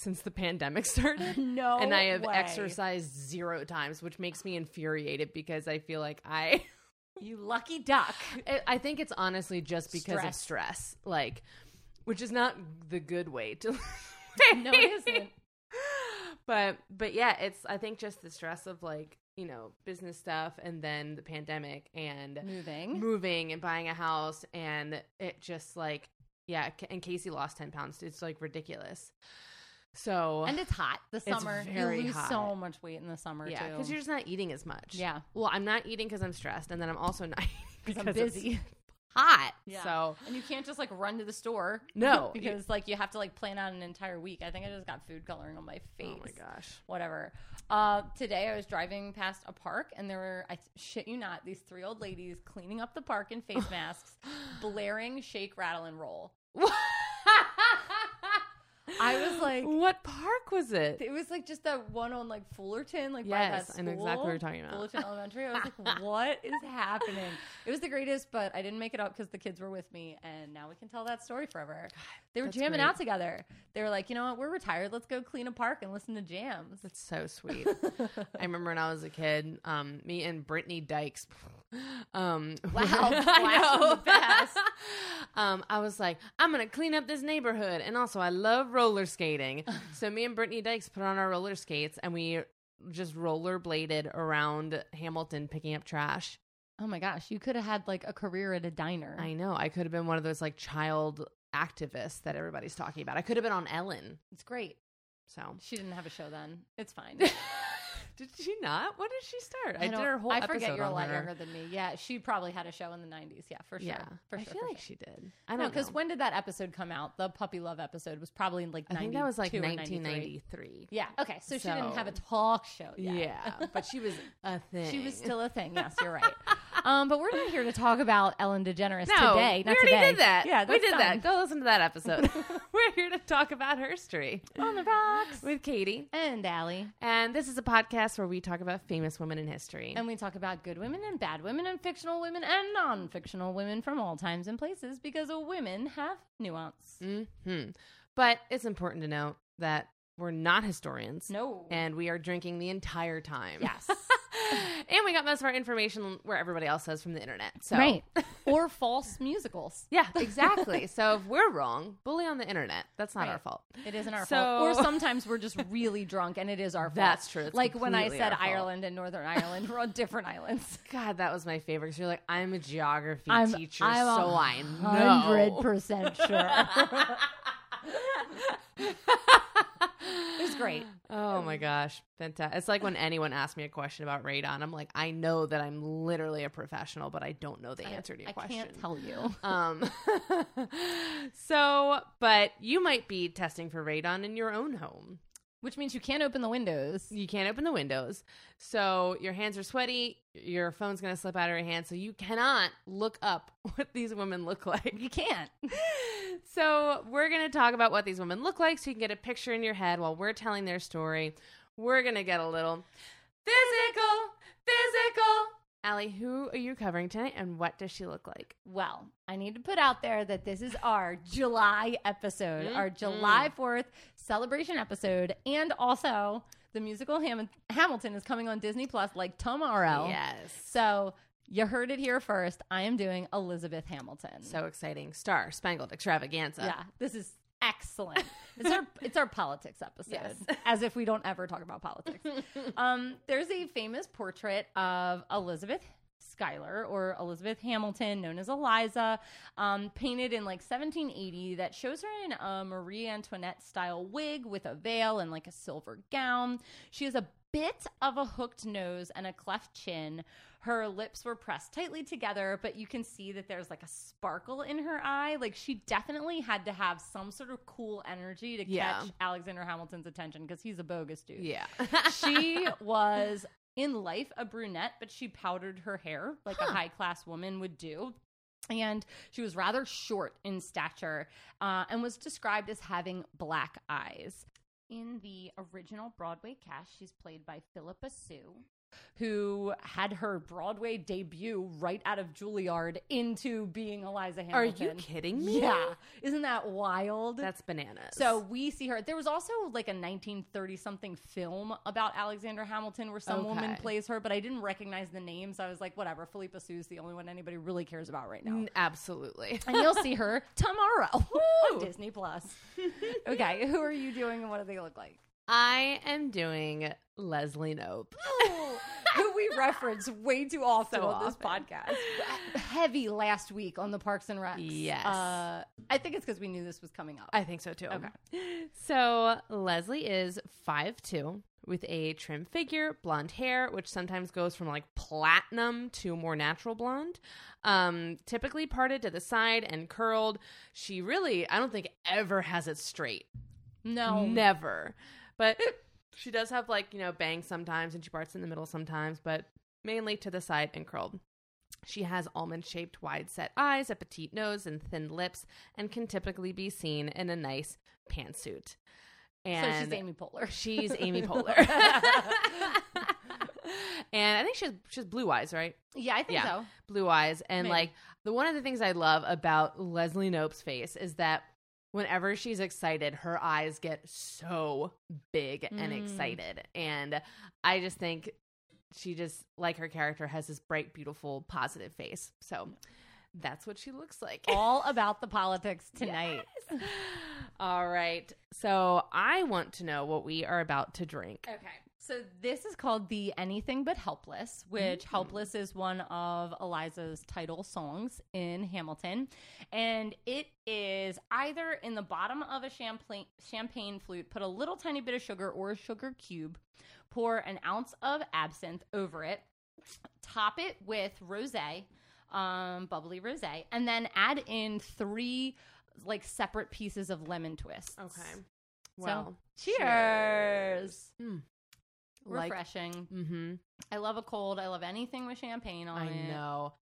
since the pandemic started. No and I have way. exercised zero times, which makes me infuriated because I feel like I You lucky duck. I- think it's honestly just because of Stress. stress, like, which is not the good way to. No, it isn't. But but yeah, it's I think just the stress of like you know business stuff and then the pandemic and Moving. moving and buying a house and it just like yeah, and Casey lost ten pounds. It's like ridiculous. So And it's hot. The summer. very you lose hot. so much weight in the summer yeah, too. because you're just not eating as much. Yeah. Well, I'm not eating because I'm stressed, and then I'm also not eating 'Cause I'm because busy. hot. Yeah. So And you can't just like run to the store. No. because like you have to like plan out an entire week. I think I just got food coloring on my face. oh my gosh. Whatever. Uh, today I was driving past a park and there were, I shit you not, these three old ladies cleaning up the park in face masks, blaring shake, rattle, and roll. I was like, what park was it? it was like just that one on like Fullerton, like Yes, by that I know exactly what you're talking about. Fullerton Elementary. I was like, what is happening? It was the greatest, but I didn't make it up because the kids were with me, and now we can tell that story forever. They were that's jamming great. out together. They were like, you know what? We're retired. Let's go clean a park and listen to jams. That's so sweet. I remember when I was a kid, um, me and Brittany Dykes. Um, Wow, I know. um, I was like, I'm gonna clean up this neighborhood, and also I love roller skating. so me and Brittany Dykes put on our roller skates, and we just rollerbladed around Hamilton picking up trash. Oh my gosh, you could have had like a career at a diner. I know I could have been one of those like child activists that everybody's talking about. I could have been on Ellen. it's great. So She didn't have a show then. It's fine. Did she not? When did she start? I, did don't- her whole. I forget you're a lot her. younger than me. Yeah, she probably had a show in the '90s. Yeah, for sure. Yeah, for I feel like sure. she did. I don't know. because when did that episode come out? The puppy love episode was probably in like I think that was like 92 or 93. 1993. Yeah. Okay. So, she didn't have a talk show yet. Yeah, but she was a thing. she was still a thing. Yes, you're right. um, but we're not here to talk about Ellen DeGeneres no. today. Not we already today. did that. Yeah, we did done. that. Go listen to that episode. We're here to talk about herstory on the rocks with Katie, and Allie. and this is a podcast where we talk about famous women in history. And we talk about good women and bad women and fictional women and non fictional women from all times and places because women have nuance. hmm But it's important to note that we're not historians. No. And we are drinking the entire time. Yes. and we got most of our information where everybody else says from the internet. So Right. or false musicals. Yeah, exactly. so if we're wrong, bully on the internet. That's not Right. our fault. It isn't our So- fault. Or sometimes we're just really drunk and it is our fault. That's true. It's like when I said. Ireland and Northern Ireland, we're on different islands. God, that was my favorite. Because you're like, I'm a geography I'm, teacher, I'm so I know. percent sure. It was great. Oh my gosh, fantastic! It's like when anyone asks me a question about radon, I'm like, I know that I'm literally a professional, but I don't know the answer to your I question. I can't tell you. Um, so, but you might be testing for radon in your own home. Which means you can't open the windows. You can't open the windows. So your hands are sweaty. Your phone's going to slip out of your hand. So you cannot look up what these women look like. You can't. So we're going to talk about what these women look like so you can get a picture in your head while we're telling their story. We're going to get a little physical, physical. Allie, who are you covering tonight and what does she look like? Well, I need to put out there that this is our July episode, our Mhm. July 4th celebration episode, and also the musical Ham- Hamilton is coming on Disney Plus like tomorrow. Yes. So you heard it here first. I am doing Elizabeth Hamilton. So exciting. Star Spangled Extravaganza. yeah, this is excellent. It's our it's our politics episode, Yes. as if we don't ever talk about politics. um, there's a famous portrait of Elizabeth Schuyler or Elizabeth Hamilton, known as Eliza, um, painted in like 1780 that shows her in a Marie Antoinette style wig with a veil and like a silver gown. She has a bit of a hooked nose and a cleft chin. Her lips were pressed tightly together, but you can see that there's like a sparkle in her eye. Like she definitely had to have some sort of cool energy to Yeah. catch Alexander Hamilton's attention because he's a bogus dude Yeah. she was in life a brunette, but she powdered her hair like a high class woman would do. And she was rather short in stature uh, and was described as having black eyes. In the original Broadway cast, she's played by Phillipa Soo, who had her Broadway debut right out of Juilliard into being Eliza Hamilton. Are you kidding me? Yeah. Isn't that wild? That's bananas. so we see her. There was also like a 1930 something film about Alexander Hamilton where some woman plays her, but I didn't recognize the name. So I was like, whatever. Phillipa Soo's the only one anybody really cares about right now. Absolutely. and you'll see her tomorrow on Disney Plus. Okay, who are you doing and what do they look like? I am doing Leslie Knope. who we reference way too often So on this often. podcast. Heavy last week on the Parks and Recs. Yes. Uh, I think it's because we knew this was coming up. I think so too. Okay. So Leslie is 5'2 with a trim figure, blonde hair, which sometimes goes from like platinum to more natural blonde. Um, typically parted to the side and curled. She really, I don't think, ever has it straight. no. Never. But she does have like, you know, bangs sometimes and she parts in the middle sometimes, but mainly to the side and curled. She has almond shaped wide set eyes, a petite nose, and thin lips, and can typically be seen in a nice pantsuit. so And she's Amy Poehler. she's Amy Poehler. and I think she has, she has blue eyes, right? yeah, I think Yeah. so. blue eyes and Maybe. like the one of the things i love about leslie knope's face is that whenever she's excited her eyes get so big and Mm. excited and i just think she just like her character has this bright beautiful positive face so that's what she looks like All about the politics tonight. Yes. all right so i want to know what we are about to drink Okay. So this is called the Anything But Helpless, which Helpless is one of Eliza's title songs in Hamilton. And it is either in the bottom of a champagne champagne flute, put a little tiny bit of sugar or a sugar cube, pour an ounce of absinthe over it, top it with rosé, um, bubbly rosé, and then add in three like separate pieces of lemon twists. okay So, well cheers. Mm. Like- Refreshing. mm-hmm I love a cold. I love anything with champagne on I it. know.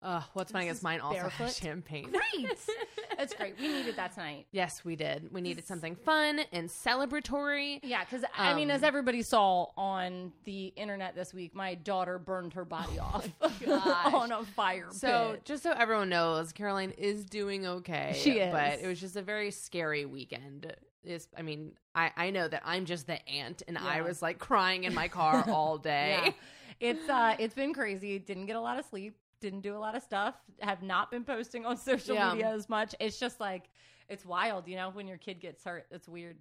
Uh, what's funny This is is mine also has champagne. Great. That's great. We needed that tonight. yes, we did. We needed something fun and celebratory. Yeah, because I mean, Um, as everybody saw on the internet this week, my daughter burned her body off gosh. on a fire So, pit. just so everyone knows, Caroline is doing okay. She is. but it was just a very scary weekend. Is I mean, I I know that I'm just the aunt, and I was like crying in my car all day. Yeah. It's uh, it's been crazy. Didn't get a lot of sleep. Didn't do a lot of stuff. Have not been posting on social Yeah. media as much. It's just like it's wild, you know. When your kid gets hurt, it's weird.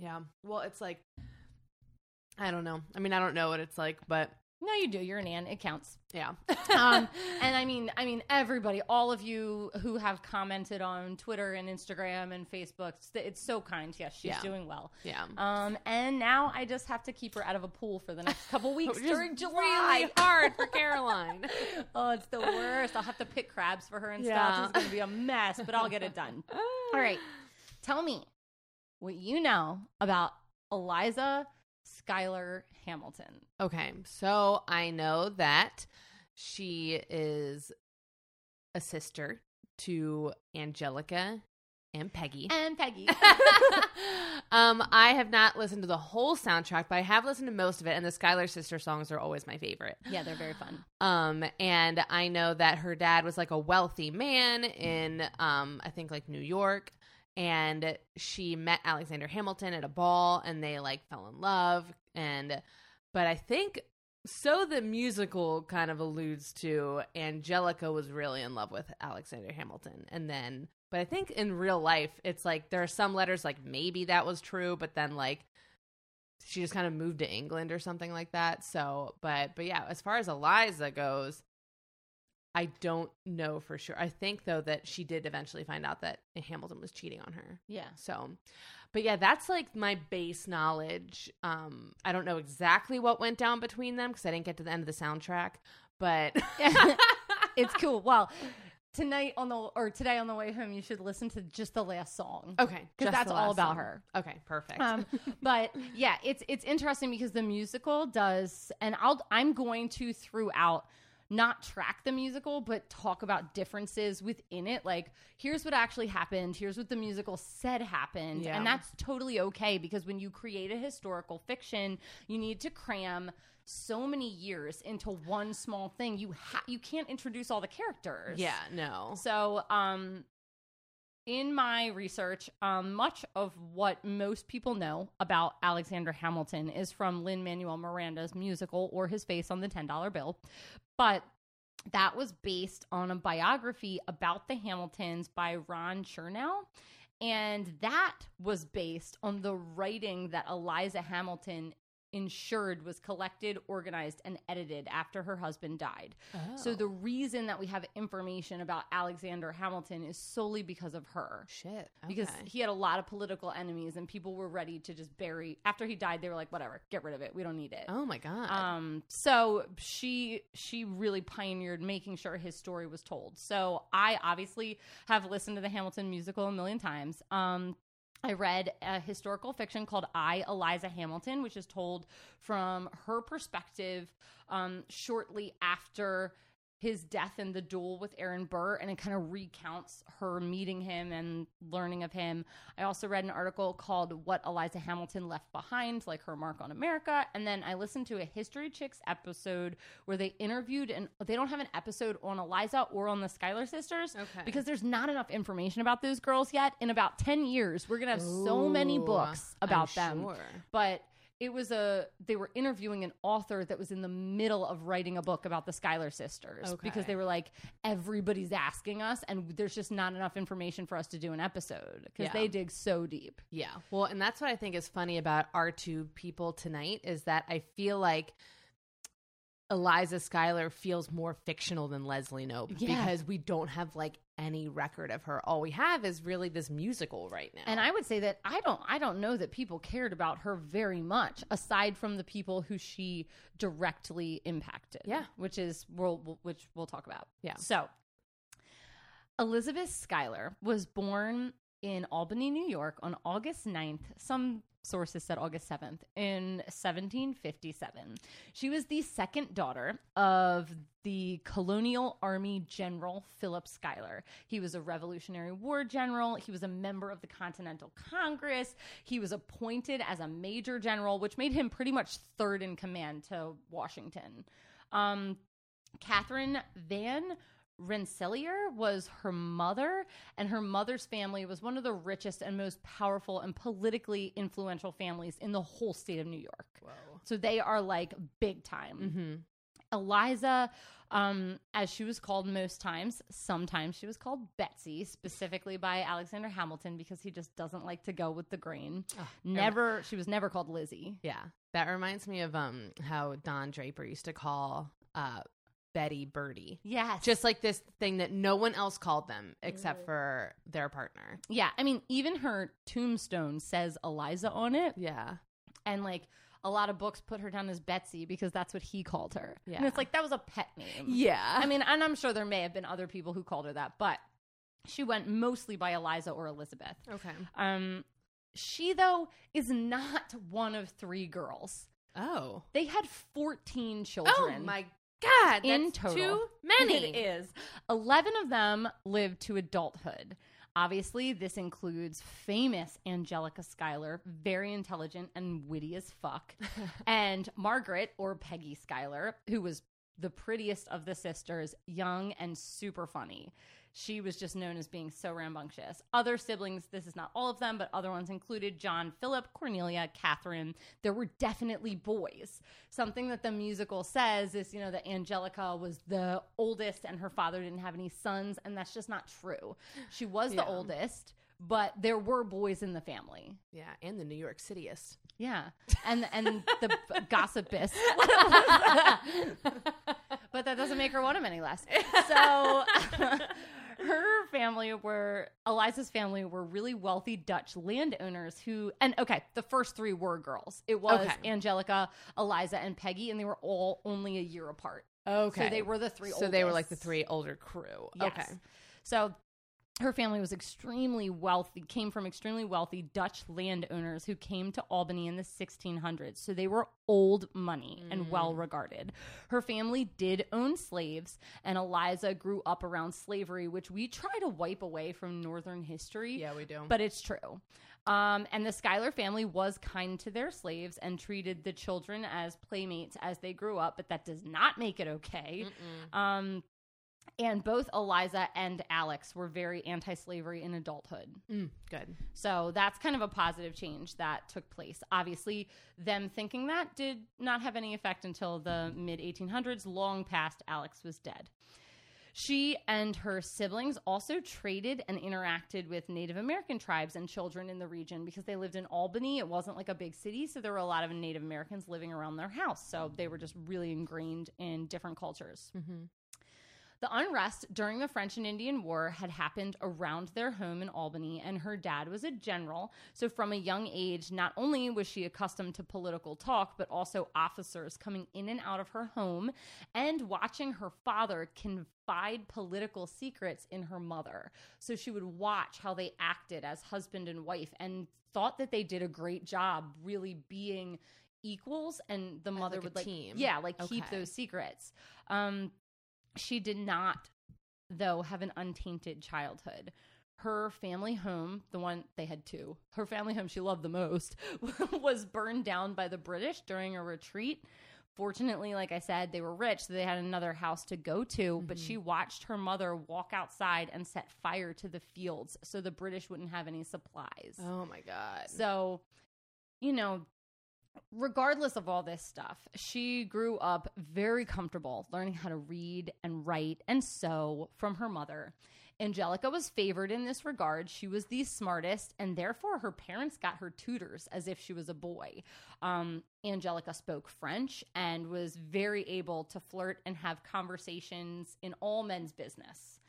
yeah. Well, it's like I don't know. I mean, I don't know what it's like, but No, you do. You're an aunt. It counts. yeah. um, and I mean, I mean, everybody, all of you who have commented on Twitter and Instagram and Facebook, it's, it's so kind. Yes, she's Yeah. doing well. yeah. Um, and now I just have to keep her out of a pool for the next couple weeks during July. really hard for Caroline. oh, it's the worst. I'll have to pick crabs for her and Yeah. stuff. It's going to be a mess, but I'll get it done. All right, tell me what you know about Eliza Schuyler Hamilton. Okay, so I know that she is a sister to Angelica and Peggy. And Peggy. um, I have not listened to the whole soundtrack, but I have listened to most of it, and the Schuyler sister songs are always my favorite. yeah, they're very fun. Um, and I know that her dad was like a wealthy man in, um, I think like New York, and she met Alexander Hamilton at a ball, and they like fell in love. And, but I think so. The musical kind of alludes to Angelica was really in love with Alexander Hamilton, and then, but I think in real life, it's like there are some letters like maybe that was true, but then like she just kind of moved to England or something like that. So, but but yeah, as far as Eliza goes, I don't know for sure. I think though that she did eventually find out that Hamilton was cheating on her. Yeah. So, but yeah, that's like my base knowledge. Um, I don't know exactly what went down between them because I didn't get to the end of the soundtrack, but it's cool. Well, tonight on the or today on the way home, you should listen to just the last song. okay, because that's all about song. her. Okay, perfect. Um, but yeah, it's it's interesting because the musical does, and I'll I'm going to throughout not track the musical, but talk about differences within it. Like, here's what actually happened. Here's what the musical said happened. Yeah. And that's totally okay because when you create a historical fiction, you need to cram so many years into one small thing. You ha- you can't introduce all the characters. Yeah, no. So, um, in my research, um, much of what most people know about Alexander Hamilton is from Lin Manuel Miranda's musical or his face on the $10 bill. But that was based on a biography about the Hamiltons by Ron Chernow. And that was based on the writing that Eliza Hamilton ensured was collected, organized, and edited after her husband died. So Oh. the reason that we have information about Alexander Hamilton is solely because of her. shit. Because he had a lot of political enemies and people were ready to just bury after he died they were like whatever get rid of it we don't need it Oh my god. um so she she really pioneered making sure his story was told so i obviously have listened to the hamilton musical a million times um I read a historical fiction called I, Eliza Hamilton, which is told from her perspective um, shortly after his death in the duel with Aaron Burr, and it kind of recounts her meeting him and learning of him. I also read an article called What Eliza Hamilton Left Behind, like her mark on America. And then I listened to a History Chicks episode where they interviewed, and they don't have an episode on Eliza or on the Schuyler sisters Okay. because there's not enough information about those girls yet. In about 10 years, we're going to have so many Ooh, books I'm about them sure. but it was a they were interviewing an author that was in the middle of writing a book about the Schuyler sisters because they were like everybody's asking us and there's just not enough information for us to do an episode because Yeah. they dig so deep. Yeah. Well, and that's what I think is funny about our two people tonight is that I feel like Eliza Schuyler feels more fictional than Leslie Knope Yeah. because we don't have like any record of her. All we have is really this musical right now. And I would say that I don't I don't know that people cared about her very much aside from the people who she directly impacted. Yeah. which is we'll, we'll- which we'll talk about. Yeah. So Elizabeth Schuyler was born in Albany, New York on August 9th. Some sources said August 7th in 1757. She was the second daughter of the colonial army general Philip Schuyler. He was a Revolutionary War general. He was a member of the Continental Congress. He was appointed as a major general, which made him pretty much third in command to Washington. Um, Catherine Van Rensselaer was her mother, and her mother's family was one of the richest and most powerful and politically influential families in the whole state of New York. Whoa. So they are like big time. Mm-hmm. Eliza, um, as she was called most times, sometimes she was called Betsy, specifically by Alexander Hamilton because he just doesn't like to go with the grain. Never, she was never called Lizzie. Yeah. That reminds me of um how Don Draper used to call uh Betty Birdie. Yes. Just like this thing that no one else called them except for their partner. yeah. I mean, even her tombstone says Eliza on it. Yeah. And like a lot of books put her down as Betsy because that's what he called her. Yeah. And it's like that was a pet name. Yeah. I mean, and I'm sure there may have been other people who called her that, but she went mostly by Eliza or Elizabeth. okay. Um, she though is not one of three girls. Oh. They had 14 children. Oh my god. In that's total. Too many. It is. 11 of them lived to adulthood. Obviously, this includes famous Angelica Schuyler, very intelligent and witty as fuck, and Margaret or Peggy Schuyler, who was the prettiest of the sisters, young and super funny. She was just known as being so rambunctious. Other siblings, this is not all of them, but other ones included John, Philip, Cornelia, Catherine. There were definitely boys. Something that the musical says is, you know, that Angelica was the oldest and her father didn't have any sons, and that's just not true. She was the oldest, but there were boys in the family. Yeah, and the New York Cityest. Yeah, and and the gossipist, but that doesn't make her one of any less. So her family were Eliza's family were really wealthy Dutch landowners who, and okay, the first three were girls. It was Okay. Angelica, Eliza, and Peggy, and they were all only a year apart. Okay. So they were the three. So they were like the three older crew. Yes. Okay. So her family was extremely wealthy, came from extremely wealthy Dutch landowners who came to Albany in the 1600s. So they were old money and well regarded. Her family did own slaves, and Eliza grew up around slavery, which we try to wipe away from Northern history. Yeah, we do. But it's true. Um, and the Schuyler family was kind to their slaves and treated the children as playmates as they grew up, but that does not make it okay. Um, and both Eliza and Alex were very anti slavery in adulthood. Mm, good. So that's kind of a positive change that took place. Obviously, them thinking that did not have any effect until the mid 1800s, long past Alex was dead. She and her siblings also traded and interacted with Native American tribes and children in the region because they lived in Albany. It wasn't like a big city, so there were a lot of Native Americans living around their house. So they were just really ingrained in different cultures. The unrest during the French and Indian War had happened around their home in Albany, and her dad was a general. So, from a young age, not only was she accustomed to political talk, but also officers coming in and out of her home and watching her father confide political secrets in her mother. So, she would watch how they acted as husband and wife and thought that they did a great job really being equals and the mother like would like team. yeah like keep those secrets um she did not, though, have an untainted childhood. Her family home, the one they had two, her family home she loved the most, was burned down by the British during a retreat. Fortunately, like I said, they were rich, so they had another house to go to. But she mm-hmm. watched her mother walk outside and set fire to the fields so the British wouldn't have any supplies. Oh my god. So, you know, regardless of all this stuff, she grew up very comfortable learning how to read and write and sew from her mother. Angelica was favored in this regard. She was the smartest, and therefore her parents got her tutors as if she was a boy. Um, Angelica spoke French and was very able to flirt and have conversations in all men's business.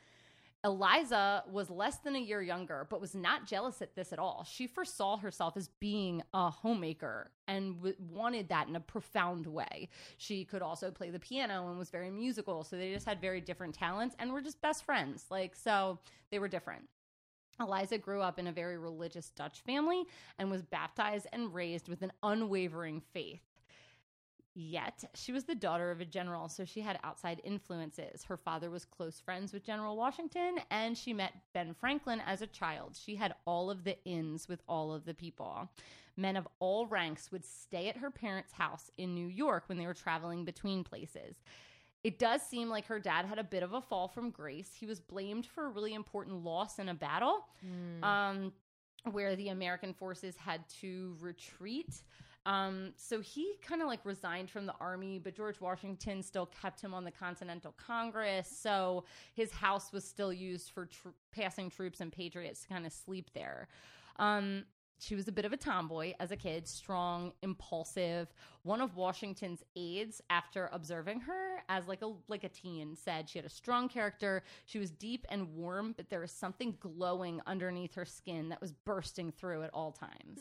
Eliza was less than a year younger, but was not jealous at this at all. She foresaw herself as being a homemaker and w- wanted that in a profound way. She could also play the piano and was very musical. So they just had very different talents and were just best friends. Like, so they were different. Eliza grew up in a very religious Dutch family and was baptized and raised with an unwavering faith. Yet, she was the daughter of a general, so she had outside influences. Her father was close friends with General Washington, and she met Ben Franklin as a child. She had all of the ins with all of the people. Men of all ranks would stay at her parents' house in New York when they were traveling between places. It does seem like her dad had a bit of a fall from grace. He was blamed for a really important loss in a battle um, where the American forces had to retreat. Um, so he kind of like resigned from the army, but George Washington still kept him on the Continental Congress. So his house was still used for tr- passing troops and patriots to kind of sleep there. Um, she was a bit of a tomboy as a kid, strong, impulsive. One of Washington's aides, after observing her as like a like a teen, said she had a strong character. She was deep and warm, but there was something glowing underneath her skin that was bursting through at all times.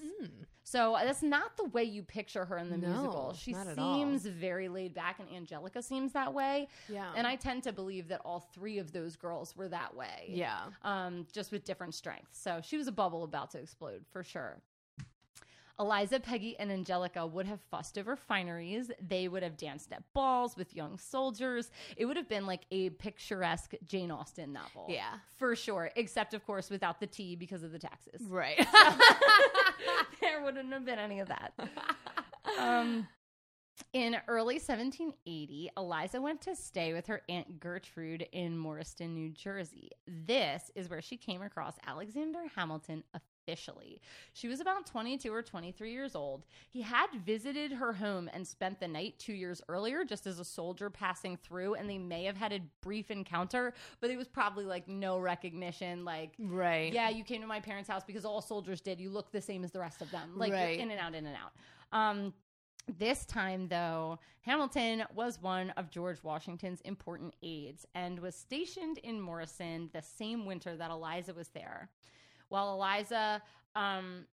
So uh, that's not the way you picture her in the No, musical. She not at all. seems very laid back, and Angelica seems that way. Yeah. And I tend to believe that all three of those girls were that way yeah. um, just with different strengths. So she was a bubble about to explode for sure. Eliza, Peggy, and Angelica would have fussed over fineries. They would have danced at balls with young soldiers. It would have been like a picturesque Jane Austen novel. Yeah. For sure. Except, of course, without the tea because of the taxes. Right. there wouldn't have been any of that. Um, in early 1780, Eliza went to stay with her Aunt Gertrude in Morristown, New Jersey. This is where she came across Alexander Hamilton officially. She was about 22 or 23 years old. He had visited her home and spent the night two years earlier just as a soldier passing through, and they may have had a brief encounter, but it was probably like no recognition, like right. yeah, you came to my parents' house because all soldiers did. You look the same as the rest of them. Like Right. in and out, in and out. Um, this time, though, Hamilton was one of George Washington's important aides and was stationed in Morristown the same winter that Eliza was there. While Eliza um,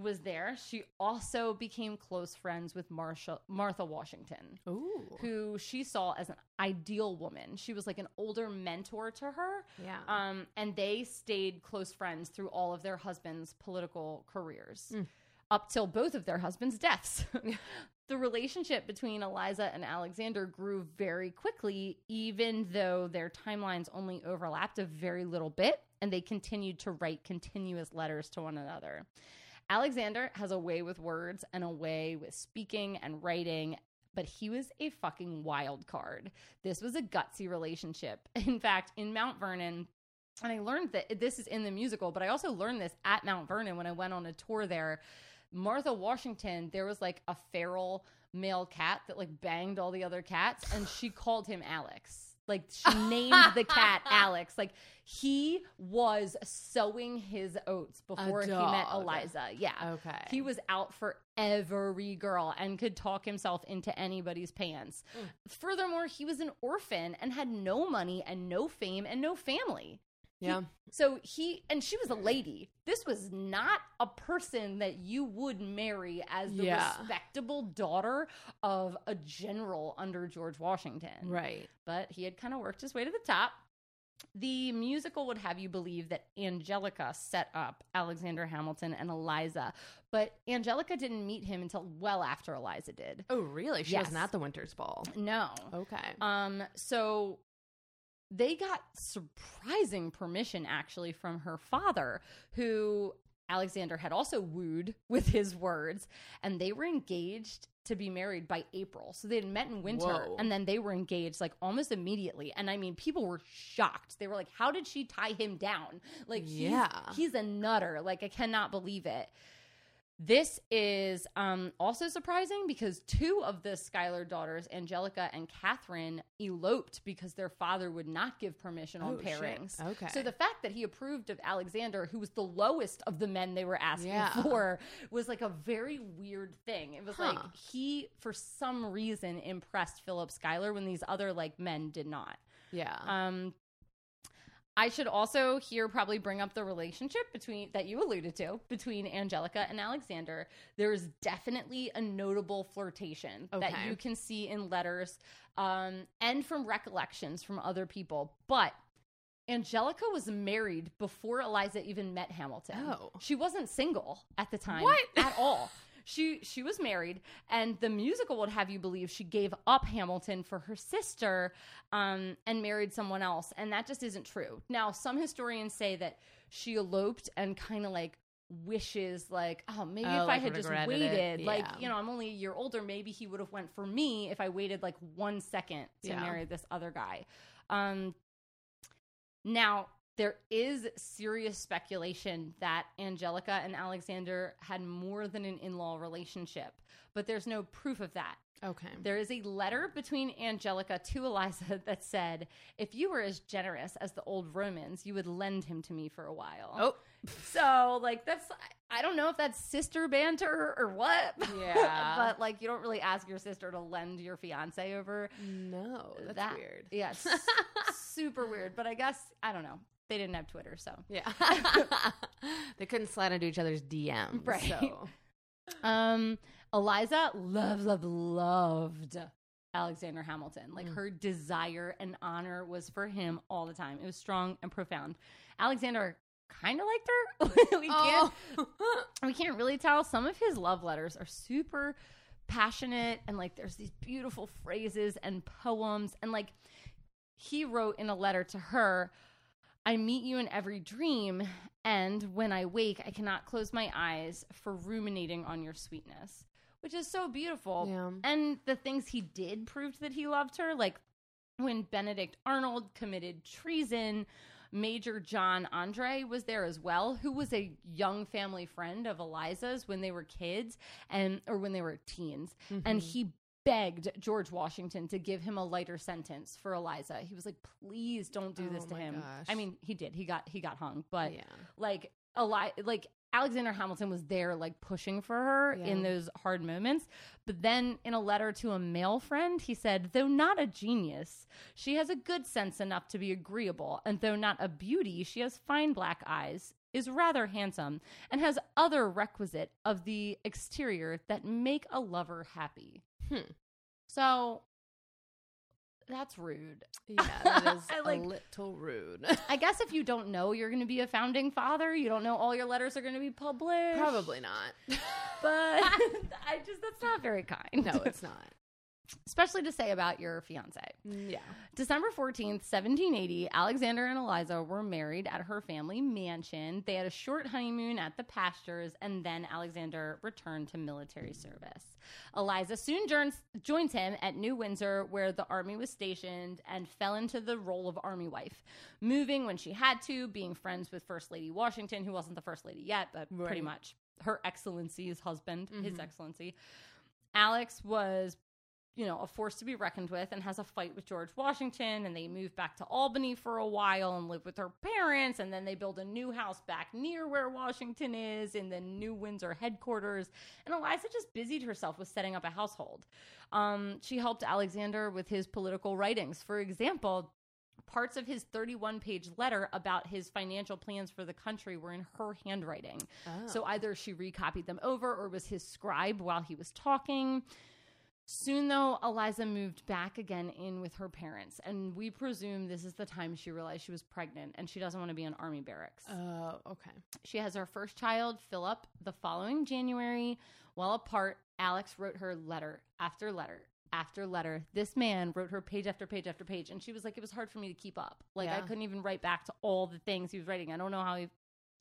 was there. She also became close friends with Marsha, Martha Washington, Ooh. who she saw as an ideal woman. She was like an older mentor to her. Yeah. Um, and they stayed close friends through all of their husbands' political careers Mm. up till both of their husbands' deaths. the relationship between Eliza and Alexander grew very quickly, even though their timelines only overlapped a very little bit, and they continued to write continuous letters to one another. Alexander has a way with words and a way with speaking and writing, but he was a fucking wild card. This was a gutsy relationship. In fact, in Mount Vernon, and I learned that this is in the musical, but I also learned this at Mount Vernon when I went on a tour there. Martha Washington, there was like a feral male cat that like banged all the other cats, and she called him Alex. Like she named the cat Alex. Like he was sowing his oats before he met. Eliza. Yeah. Okay. He was out for every girl and could talk himself into anybody's pants. Mm. Furthermore, he was an orphan and had no money and no fame and no family. Yeah. So he and she was a lady. This was not a person that you would marry as the Yeah. respectable daughter of a general under George Washington. Right. But he had kind of worked his way to the top. The musical would have you believe that Angelica set up Alexander Hamilton and Eliza, but Angelica didn't meet him until well after Eliza did. Oh, really? She Yes. wasn't at the Winter's Ball. No. Okay. Um, so they got surprising permission actually from her father, who Alexander had also wooed with his words, and they were engaged to be married by April. So they had met in winter, Whoa. and then they were engaged like almost immediately. And I mean, people were shocked. They were like, "How did she tie him down? Like, he's, Yeah. he's a nutter. Like, I cannot believe it." This is um, also surprising because two of the Schuyler daughters, Angelica and Catherine, eloped because their father would not give permission on Oh, shit. pairings. Okay. So the fact that he approved of Alexander, who was the lowest of the men they were asking Yeah. for, was like a very weird thing. It was like he, for some reason, impressed Philip Schuyler when these other like men did not. yeah. Um, I should also here probably bring up the relationship between that you alluded to between Angelica and Alexander. There's definitely a notable flirtation that you can see in letters um, and from recollections from other people. But Angelica was married before Eliza even met Hamilton. Oh. She wasn't single at the time What? at all. She she was married, and the musical would have you believe she gave up Hamilton for her sister, um, and married someone else, and that just isn't true. Now, some historians say that she eloped and kind of like wishes like oh maybe Oh, if like i had just waited like you know i'm only a year older maybe he would have went for me if i waited like one second to Yeah. marry this other guy um now, there is serious speculation that Angelica and Alexander had more than an in law relationship, but there's no proof of that. okay. There is a letter between Angelica to Eliza that said, If you were as generous as the old Romans, you would lend him to me for a while. Oh. So, like, that's, I don't know if that's sister banter or what. Yeah. but, like, you don't really ask your sister to lend your fiance over. No, that's That- weird. Yeah, super weird. But I guess, I don't know. They didn't have Twitter, so. Yeah. they couldn't slide into each other's DMs. Right. So. Um, Eliza loved, loved, loved Alexander Hamilton. Like Mm. her desire and honor was for him all the time. It was strong and profound. Alexander kind of liked her. we can't Oh. we can't really tell. Some of his love letters are super passionate and like there's these beautiful phrases and poems and like he wrote in a letter to her I meet you in every dream, and when I wake, I cannot close my eyes for ruminating on your sweetness, which is so beautiful. Yeah. And the things he did proved that he loved her, like when Benedict Arnold committed treason, Major John Andre was there as well, who was a young family friend of Eliza's when they were kids and or when they were teens. And Mhm. he begged George Washington to give him a lighter sentence for Eliza. He was like, "Please don't do this Oh to him." gosh. I mean, he did. He got he got hung, but yeah. like Eli- like Alexander Hamilton was there like pushing for her Yeah. in those hard moments. But then in a letter to a male friend, he said, "Though not a genius, she has a good sense enough to be agreeable, and though not a beauty, she has fine black eyes." is rather handsome and has other requisite of the exterior that make a lover happy. Hmm. So that's rude. Yeah, that is like- a little rude. I guess if you don't know you're going to be a founding father, you don't know all your letters are going to be published. Probably not. But I just, that's not very kind. no, it's not. Especially to say about your fiance. Yeah. December 14th, 1780, Alexander and Eliza were married at her family mansion. They had a short honeymoon at the pastures, and then Alexander returned to military service. Eliza soon joins, joins him at New Windsor, where the army was stationed, and fell into the role of army wife, moving when she had to, being friends with First Lady Washington, who wasn't the First Lady yet, but pretty much her excellency's husband, His Mhm. Excellency. Alex was you know, a force to be reckoned with and has a fight with George Washington. And they move back to Albany for a while and live with her parents. And then they build a new house back near where Washington is in the New Windsor headquarters. And Eliza just busied herself with setting up a household. Um, she helped Alexander with his political writings. For example, parts of his 31 page letter about his financial plans for the country were in her handwriting. Oh. So either she recopied them over or was his scribe while he was talking. Soon, though, Eliza moved back again in with her parents, and we presume this is the time she realized she was pregnant and she doesn't want to be in army barracks. Oh, okay. She has her first child, Philip, the following January. While apart, Alex wrote her letter after letter after letter. This man wrote her page after page after page, and she was like, it was hard for me to keep up. Like, I Yeah. couldn't even write back to all the things he was writing. I don't know how he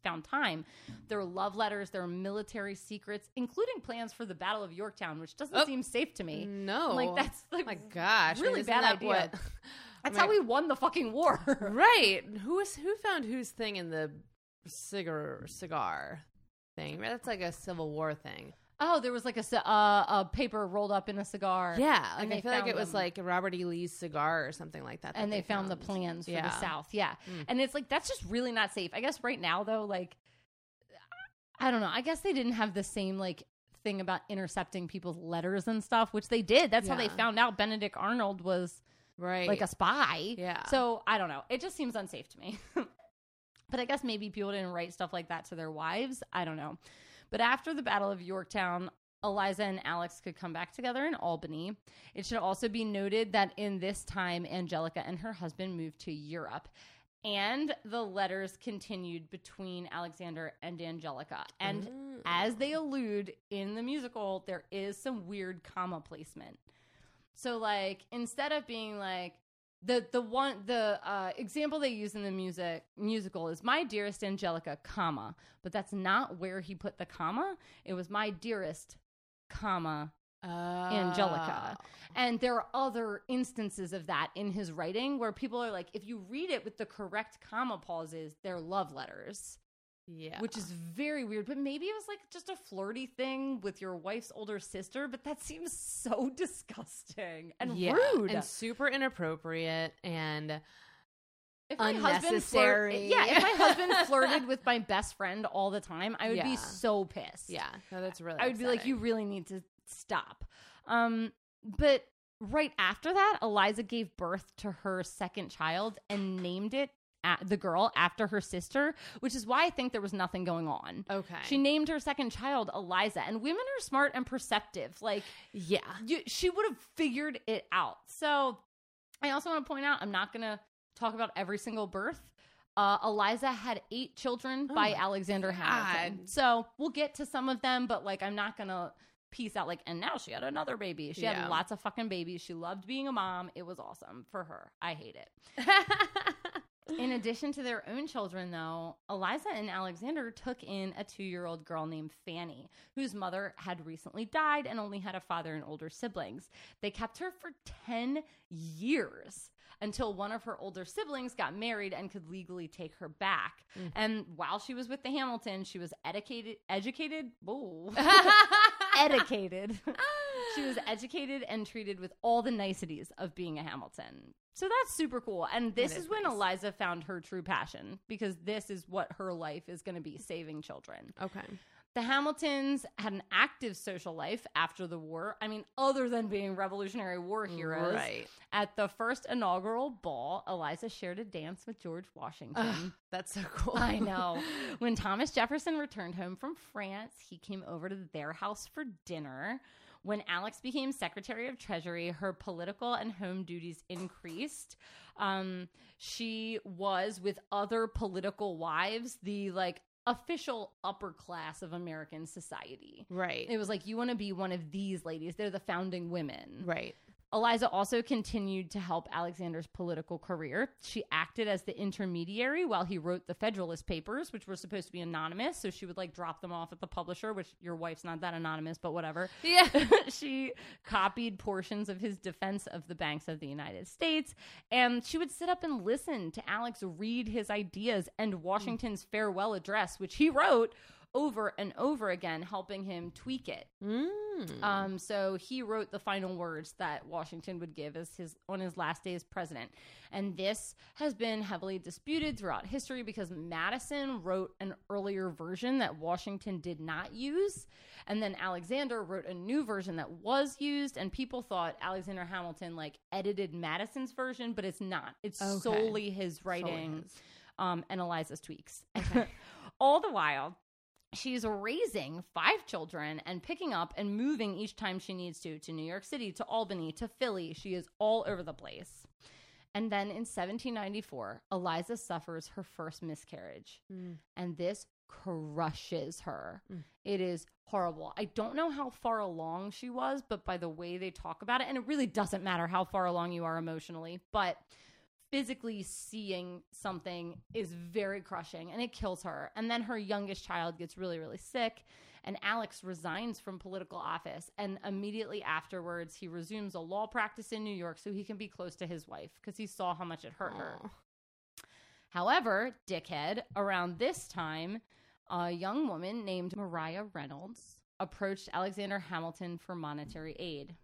found time. There are love letters, there are military secrets, including plans for the Battle of Yorktown, which doesn't Oh. seem safe to me. No. Like, that's like my gosh. Really bad that idea. what- That's I how we won the fucking war. Right. Who was who found whose thing in the cigar cigar thing? That's like a Civil War thing. Oh, there was like a, uh, a paper rolled up in a cigar. Yeah, like I feel like found it was like Robert E. Lee's cigar or something like that. that and they, found, the plans for Yeah. the South. Yeah. Mm. And it's like, that's just really not safe. I guess right now, though, like, I don't know. I guess they didn't have the same, like, thing about intercepting people's letters and stuff, which they did. That's how they found out Benedict Arnold was Right. like a spy. Yeah. So I don't know. It just seems unsafe to me. but I guess maybe people didn't write stuff like that to their wives. I don't know. But after the Battle of Yorktown, Eliza and Alex could come back together in Albany. It should also be noted that in this time, Angelica and her husband moved to Europe. And the letters continued between Alexander and Angelica. And Mm. as they allude in the musical, there is some weird comma placement. So like instead of being like the the one the uh, example they use in the music musical is my dearest Angelica, comma, but that's not where he put the comma. It was my dearest, comma, Angelica. Oh. and there are other instances of that in his writing where people are like, if you read it with the correct comma pauses, they're love letters Yeah. which is very weird. But maybe it was like just a flirty thing with your wife's older sister, but that seems so disgusting and yeah. rude. and super inappropriate and if my husband flirt- yeah, if my husband flirted with my best friend all the time, I would Yeah. be so pissed. yeah. No, that's really. I would be like, you really need to stop. Um, but right after that, Eliza gave birth to her second child and named it a the girl after her sister, which is why I think there was nothing going on. Okay. She named her second child Eliza, and women are smart and perceptive. Like, yeah. you, she would have figured it out. So, I also want to point out I'm not going to talk about every single birth. Uh, Eliza had eight children Oh by Alexander Hamilton. So, we'll get to some of them, but like, I'm not going to piece out like, and now she had another baby. She Yeah. had lots of fucking babies. She loved being a mom. It was awesome for her. I hate it. In addition to their own children, though, Eliza and Alexander took in a two year old girl named Fanny, whose mother had recently died and only had a father and older siblings. They kept her for 10 years until one of her older siblings got married and could legally take her back. Mm. And while she was with the Hamiltons, she was educated, educated, whoa, educated. she was educated and treated with all the niceties of being a Hamilton. So that's super cool. And this is, is when nice. Eliza found her true passion because this is what her life is going to be saving children. okay. The Hamiltons had an active social life after the war. I mean, other than being Revolutionary War heroes. Right. At the first inaugural ball, Eliza shared a dance with George Washington. Ugh, that's so cool. I know. When Thomas Jefferson returned home from France, he came over to their house for dinner. When Alex became Secretary of Treasury, her political and home duties increased. Um, she was, with other political wives, the like official upper class of American society. right. It was like, you want to be one of these ladies. They're the founding women. right. Eliza also continued to help Alexander's political career. She acted as the intermediary while he wrote the Federalist Papers, which were supposed to be anonymous. So she would like drop them off at the publisher, which your wife's not that anonymous, but whatever. Yeah. she copied portions of his defense of the banks of the United States, and she would sit up and listen to Alex read his ideas and Washington's farewell address, which he wrote over and over again, helping him tweak it. Mm. Um, so he wrote the final words that Washington would give as his on his last day as president, and this has been heavily disputed throughout history because Madison wrote an earlier version that Washington did not use, and then Alexander wrote a new version that was used, and people thought Alexander Hamilton like edited Madison's version, but it's not. It's Okay. solely his Solely writing his. um, and Eliza's tweaks. All the while, she's raising five children and picking up and moving each time she needs to to New York City, to Albany, to Philly. She is all over the place. And then in 1794, Eliza suffers her first miscarriage. Mm. And this crushes her. Mm. It is horrible. I don't know how far along she was, but by the way they talk about it, and it really doesn't matter how far along you are emotionally, but physically seeing something is very crushing and it kills her. And then her youngest child gets really, really sick. And Alex resigns from political office. And immediately afterwards, he resumes a law practice in New York so he can be close to his wife because he saw how much it hurt her. However, dickhead, around this time, a young woman named Mariah Reynolds approached Alexander Hamilton for monetary aid.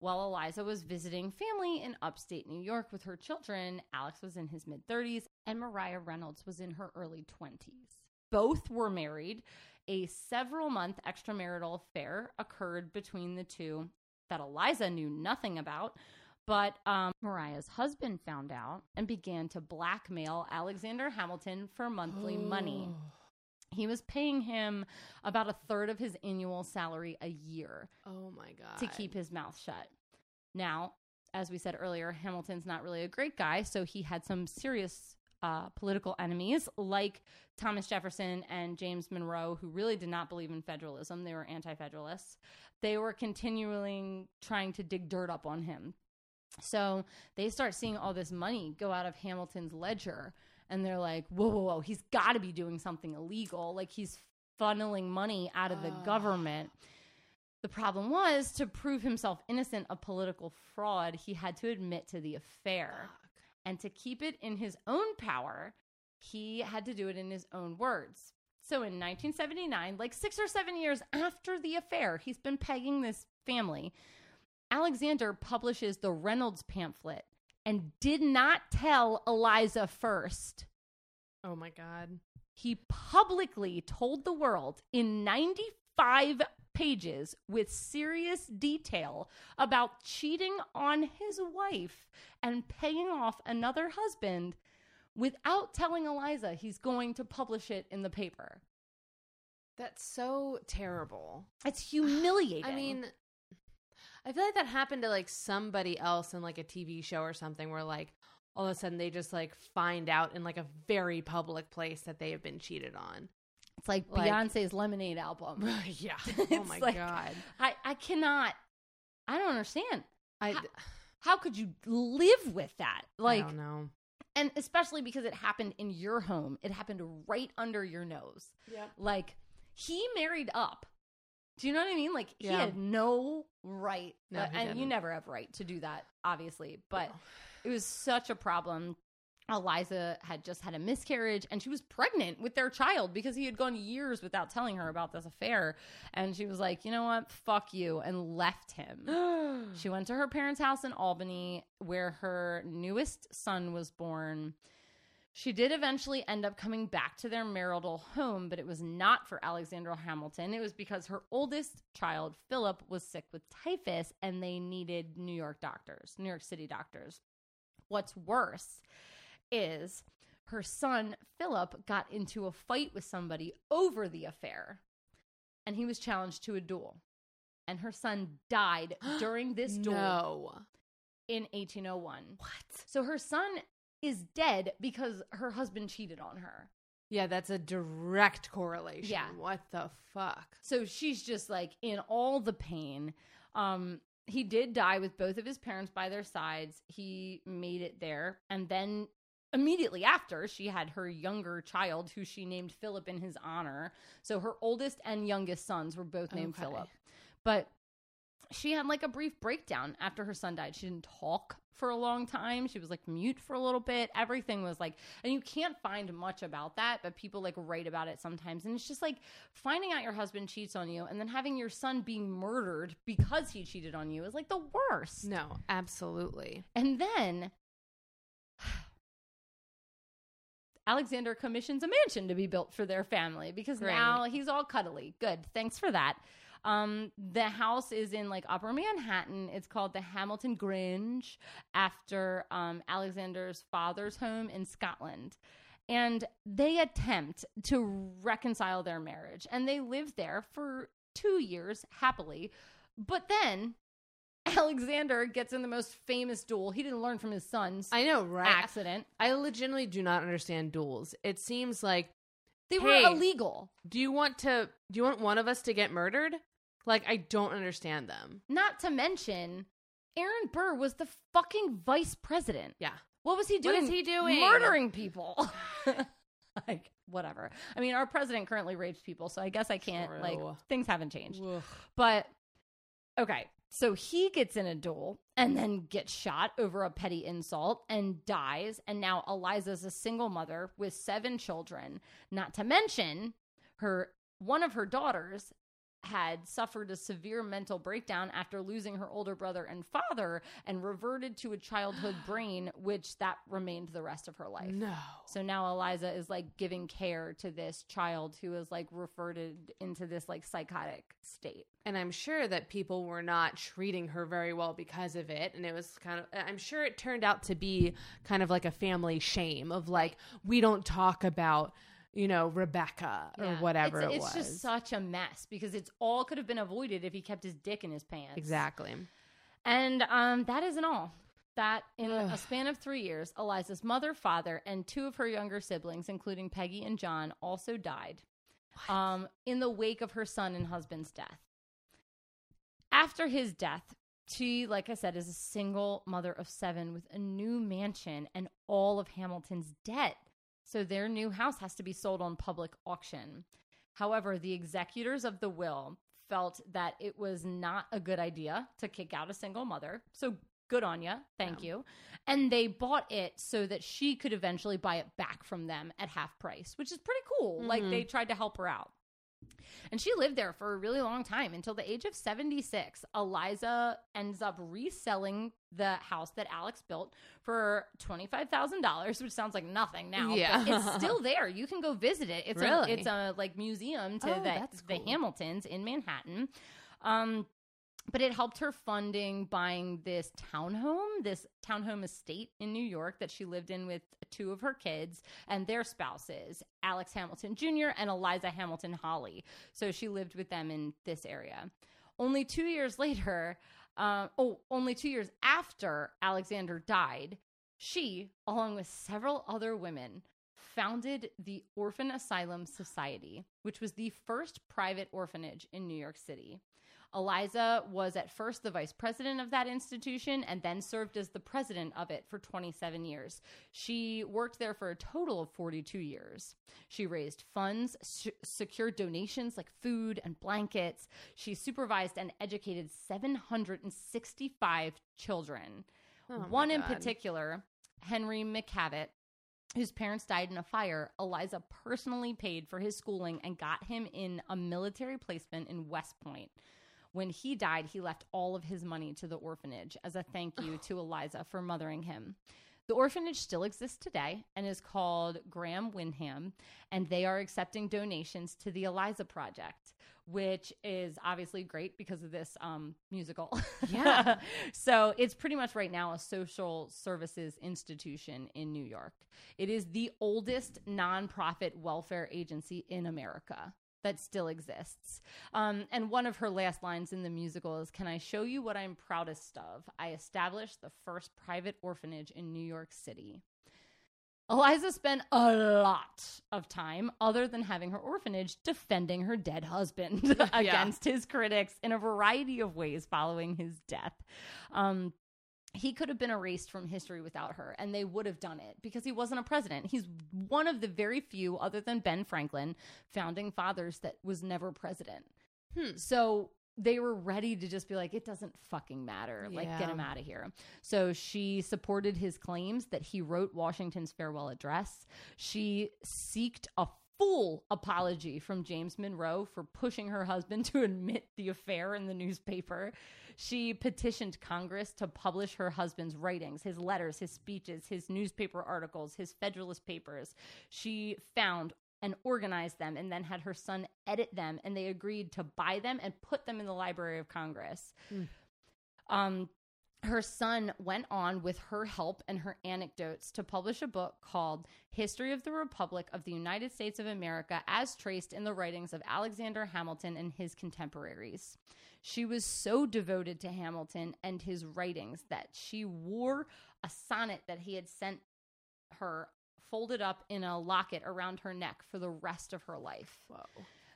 While Eliza was visiting family in upstate New York with her children, Alex was in his mid 30s and Mariah Reynolds was in her early 20s. Both were married. A several month extramarital affair occurred between the two that Eliza knew nothing about, but um, Mariah's husband found out and began to blackmail Alexander Hamilton for monthly money. He was paying him about a third of his annual salary a year Oh my god. to keep his mouth shut. Now, as we said earlier, Hamilton's not really a great guy, so he had some serious uh, political enemies like Thomas Jefferson and James Monroe, who really did not believe in federalism. They were anti federalists. They were continually trying to dig dirt up on him. So they start seeing all this money go out of Hamilton's ledger, and they're like, whoa, whoa, whoa, he's got to be doing something illegal. Like he's funneling money out of the Ah. government. The problem was to prove himself innocent of political fraud, he had to admit to the affair. Fuck. And to keep it in his own power, he had to do it in his own words. So in 1979, like six or seven years after the affair, he's been pegging this family. Alexander publishes the Reynolds pamphlet and did not tell Eliza first. Oh my god. He publicly told the world in 95 pages with serious detail about cheating on his wife and paying off another husband without telling Eliza he's going to publish it in the paper. That's so terrible. It's humiliating. I mean, I feel like that happened to like somebody else in like a TV show or something where like all of a sudden they just like find out in like a very public place that they have been cheated on. it's like, like- Beyonce's Lemonade album. yeah. Oh my like- god. I, I cannot, I don't understand. I, How- How could you live with that? Like, I don't know. and especially because it happened in your home, it happened right under your nose. Yep. Like he married up. Do you know what I mean? Like he had no right, No, uh, but- and you didn't. never have right to do that, obviously. But it was such a problem. Eliza had just had a miscarriage and she was pregnant with their child because he had gone years without telling her about this affair. And she was like, you know what? Fuck you. And left him. She went to her parents' house in Albany where her newest son was born. She did eventually end up coming back to their marital home, but it was not for Alexandra Hamilton. It was because her oldest child, Philip, was sick with typhus and they needed New York doctors, New York City doctors. What's worse is her son, Philip, got into a fight with somebody over the affair and he was challenged to a duel. And her son died during this duel No. in 1801. What? So her son is dead because her husband cheated on her. Yeah, that's a direct correlation. Yeah. What the fuck? So she's just like in all the pain. Um he did die with both of his parents by their sides. He made it there and then immediately after she had her younger child who she named Philip in his honor. So her oldest and youngest sons were both named Okay. Philip. But she had like a brief breakdown after her son died. She didn't talk for a long time. She was like mute for a little bit. Everything was like, and you can't find much about that, but people like write about it sometimes. And it's just like finding out your husband cheats on you and then having your son being murdered because he cheated on you is like the worst. No, absolutely. And then Alexander commissions a mansion to be built for their family because Great. now he's all cuddly. Good. Thanks for that. Um, the house is in like Upper Manhattan. It's called the Hamilton Grange after um, Alexander's father's home in Scotland. And they attempt to reconcile their marriage and they live there for two years happily. But then Alexander gets in the most famous duel. He didn't learn from his son's I know, right? accident. I legitimately do not understand duels. It seems like, They were Hey. illegal. do you want to? Do you want one of us to get murdered? Like, I don't understand them. Not to mention, Aaron Burr was the fucking vice president. Yeah. What was he doing? is he doing? Murdering people. like whatever. I mean, our president currently rapes people, so I guess I can't. Like things haven't changed. Ugh. But okay, so he gets in a duel and then gets shot over a petty insult and dies. And now Eliza's a single mother with seven children. Not to mention her one of her daughters had suffered a severe mental breakdown after losing her older brother and father and reverted to a childhood brain which that remained the rest of her life. No. So now Eliza is like giving care to this child who is like reverted into this like psychotic state. And I'm sure that people were not treating her very well because of it. And it was kind of, I'm sure it turned out to be kind of like a family shame of like, we don't talk about, you know, Rebecca or Yeah. whatever it's, it it's was. just such a mess because it's all could have been avoided if he kept his dick in his pants. exactly. And um, that isn't all. That in Ugh. a span of three years, Eliza's mother, father, and two of her younger siblings, including Peggy and John, also died um, in the wake of her son and husband's death. After his death, she, like I said, is a single mother of seven with a new mansion and all of Hamilton's debt. So their new house has to be sold on public auction. However, the executors of the will felt that it was not a good idea to kick out a single mother. So good on you. Thank you. And they bought it so that she could eventually buy it back from them at half price, which is pretty cool. Like Mhm. they tried to help her out. And she lived there for a really long time until the age of 76. Eliza ends up reselling the house that Alex built for $25,000, which sounds like nothing now. Yeah. But it's still there. You can go visit it. It's Really? a it's a like museum to Oh, the, the cool. Hamiltons in Manhattan. Um but it helped her funding buying this townhome, this townhome estate in New York that she lived in with two of her kids and their spouses, Alex Hamilton Jr. and Eliza Hamilton Holly. So she lived with them in this area. Only two years later, uh, oh, only two years after Alexander died, she, along with several other women, founded the Orphan Asylum Society, which was the first private orphanage in New York City. Eliza was at first the vice president of that institution and then served as the president of it for 27 years. She worked there for a total of 42 years. She raised funds, s- secured donations like food and blankets. She supervised and educated 765 children. Oh One in particular, Henry McKavit, whose parents died in a fire, Eliza personally paid for his schooling and got him in a military placement in West Point. When he died, he left all of his money to the orphanage as a thank you to Eliza for mothering him. The orphanage still exists today and is called Graham Windham, and they are accepting donations to the Eliza Project, which is obviously great because of this um, musical. Yeah. so it's pretty much right now a social services institution in New York. It is the oldest nonprofit welfare agency in America that still exists. Um, and one of her last lines in the musical is Can I show you what I'm proudest of? I established the first private orphanage in New York City. Eliza spent a lot of time, other than having her orphanage, defending her dead husband against his critics in a variety of ways following his death. Um, he could have been erased from history without her, and they would have done it because he wasn't a president. He's one of the very few, other than Ben Franklin, founding fathers that was never president. Hmm. So they were ready to just be like, it doesn't fucking matter. Like, get him out of here. So she supported his claims that he wrote Washington's farewell address. She seeked a full apology from James Monroe for pushing her husband to admit the affair in the newspaper. She petitioned Congress to publish her husband's writings, his letters, his speeches, his newspaper articles, his Federalist papers. She found and organized them and then had her son edit them and they agreed to buy them and put them in the Library of Congress. Um her son went on with her help and her anecdotes to publish a book called History of the Republic of the United States of America as traced in the writings of Alexander Hamilton and his contemporaries. She was so devoted to Hamilton and his writings that she wore a sonnet that he had sent her folded up in a locket around her neck for the rest of her life. Whoa.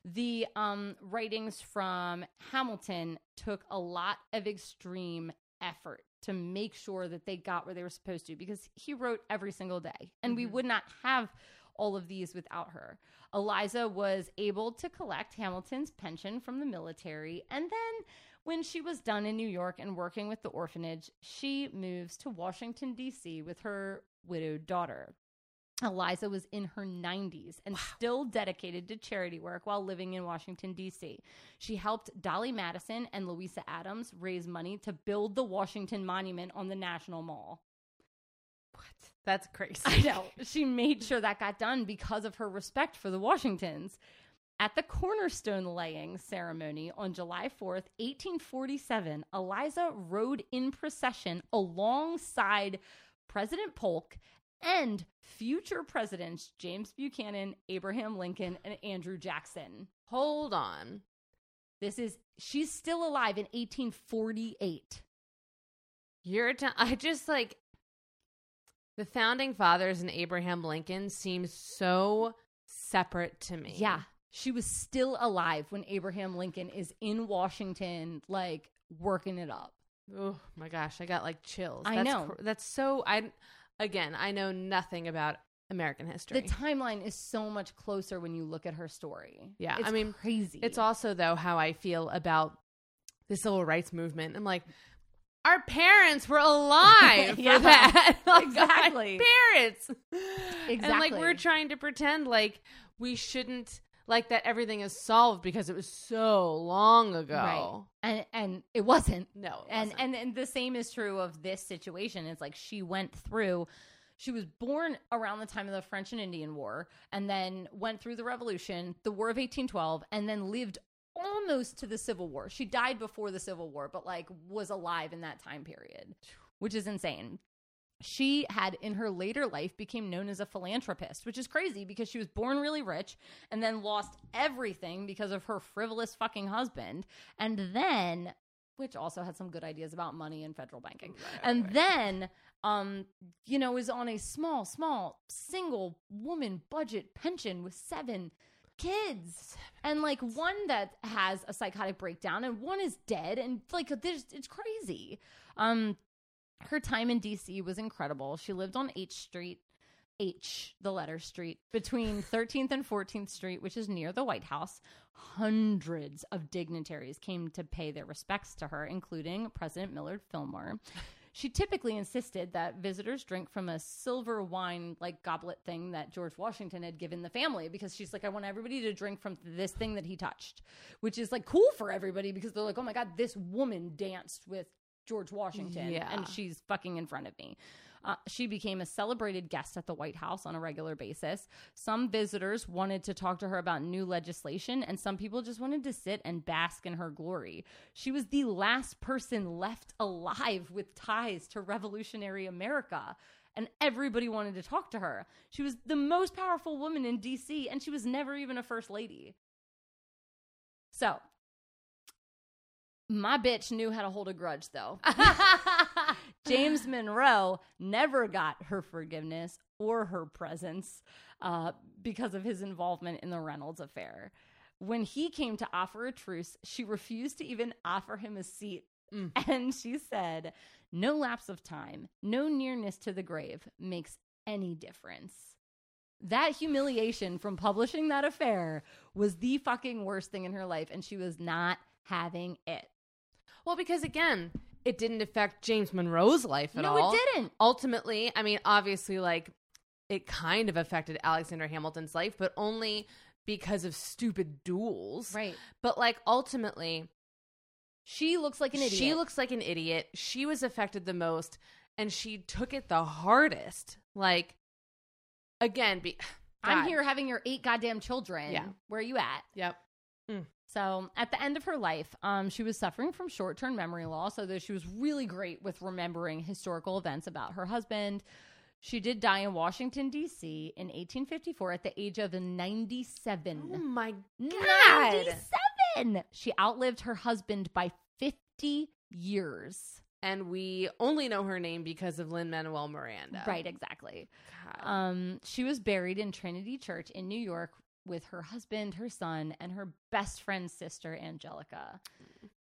The um, writings from Hamilton took a lot of extreme effort to make sure that they got where they were supposed to because he wrote every single day. And we would not have all of these without her. Eliza was able to collect Hamilton's pension from the military. And then when she was done in New York and working with the orphanage, she moves to Washington, D.C. with her widowed daughter. Eliza was in her 90s and still dedicated to charity work while living in Washington, D.C. She helped Dolley Madison and Louisa Adams raise money to build the Washington Monument on the National Mall. What? That's crazy. I know. She made sure that got done because of her respect for the Washingtons. At the cornerstone laying ceremony on July 4th, 1847, Eliza rode in procession alongside President Polk and future presidents James Buchanan, Abraham Lincoln, and Andrew Jackson. Hold on. This is, she's still alive in 1848. You're t- I just like the founding fathers and Abraham Lincoln seem so separate to me. Yeah. She was still alive when Abraham Lincoln is in Washington, like working it up. Oh my gosh, I got like chills. I that's know. cr- that's so. I again, I know nothing about American history. The timeline is so much closer when you look at her story. Yeah, It's I mean, crazy. It's also though how I feel about the civil rights movement. I'm like, our parents were alive Yeah, for that. Like, exactly. parents. And like we're trying to pretend like we shouldn't like that everything is solved because it was so long ago. right, and and it wasn't. No, it and, wasn't. and and the same is true of this situation. It's like she went through. She was born around the time of the French and Indian War, and then went through the Revolution, the War of 1812, and then lived almost to the Civil War. She died before the Civil War, but like was alive in that time period, which is insane. She had in her later life became known as a philanthropist, which is crazy because she was born really rich and then lost everything because of her frivolous fucking husband. And then which also had some good ideas about money and federal banking. and then um you know is on a small small single woman budget pension with seven kids. And like one that has a psychotic breakdown and one is dead. And like there's it's crazy. Um her time in DC was incredible. She lived on H Street H the letter street between 13th and 14th Street which is near the White House. Hundreds of dignitaries came to pay their respects to her including President Millard Fillmore she typically insisted that visitors drink from a silver wine like goblet thing that George Washington had given the family because she's like, I want everybody to drink from this thing that he touched, which is like cool for everybody because they're like, oh my God, this woman danced with George Washington, Yeah. and she's fucking in front of me. Uh, she became a celebrated guest at the White House on a regular basis. Some visitors wanted to talk to her about new legislation, and some people just wanted to sit and bask in her glory. She was the last person left alive with ties to revolutionary America, and everybody wanted to talk to her. She was the most powerful woman in DC, and she was never even a first lady. So, my bitch knew how to hold a grudge, though. James Monroe never got her forgiveness or her presence uh, because of his involvement in the Reynolds affair. When he came to offer a truce, she refused to even offer him a seat. Mm. And she said, No lapse of time, no nearness to the grave makes any difference. That humiliation from publishing that affair was the fucking worst thing in her life, and she was not having it. Well, because again, it didn't affect James Monroe's life at no, all. No, it didn't. Ultimately, I mean, obviously, like it kind of affected Alexander Hamilton's life, but only because of stupid duels. Right. But like ultimately, She looks like an idiot. she looks like an idiot. She was affected the most, and she took it the hardest. Like again, be I'm here having your eight goddamn children. Yeah. Where are you at? Yep. So at the end of her life, um, she was suffering from short term memory loss, although she was really great with remembering historical events about her husband. She did die in Washington, D.C. in 1854 at the age of 97. Oh my god. 97! She outlived her husband by 50 years. And we only know her name because of Lin Manuel Miranda. Right, exactly. Um, she was buried in Trinity Church in New York with her husband, her son, and her best friend's sister, Angelica.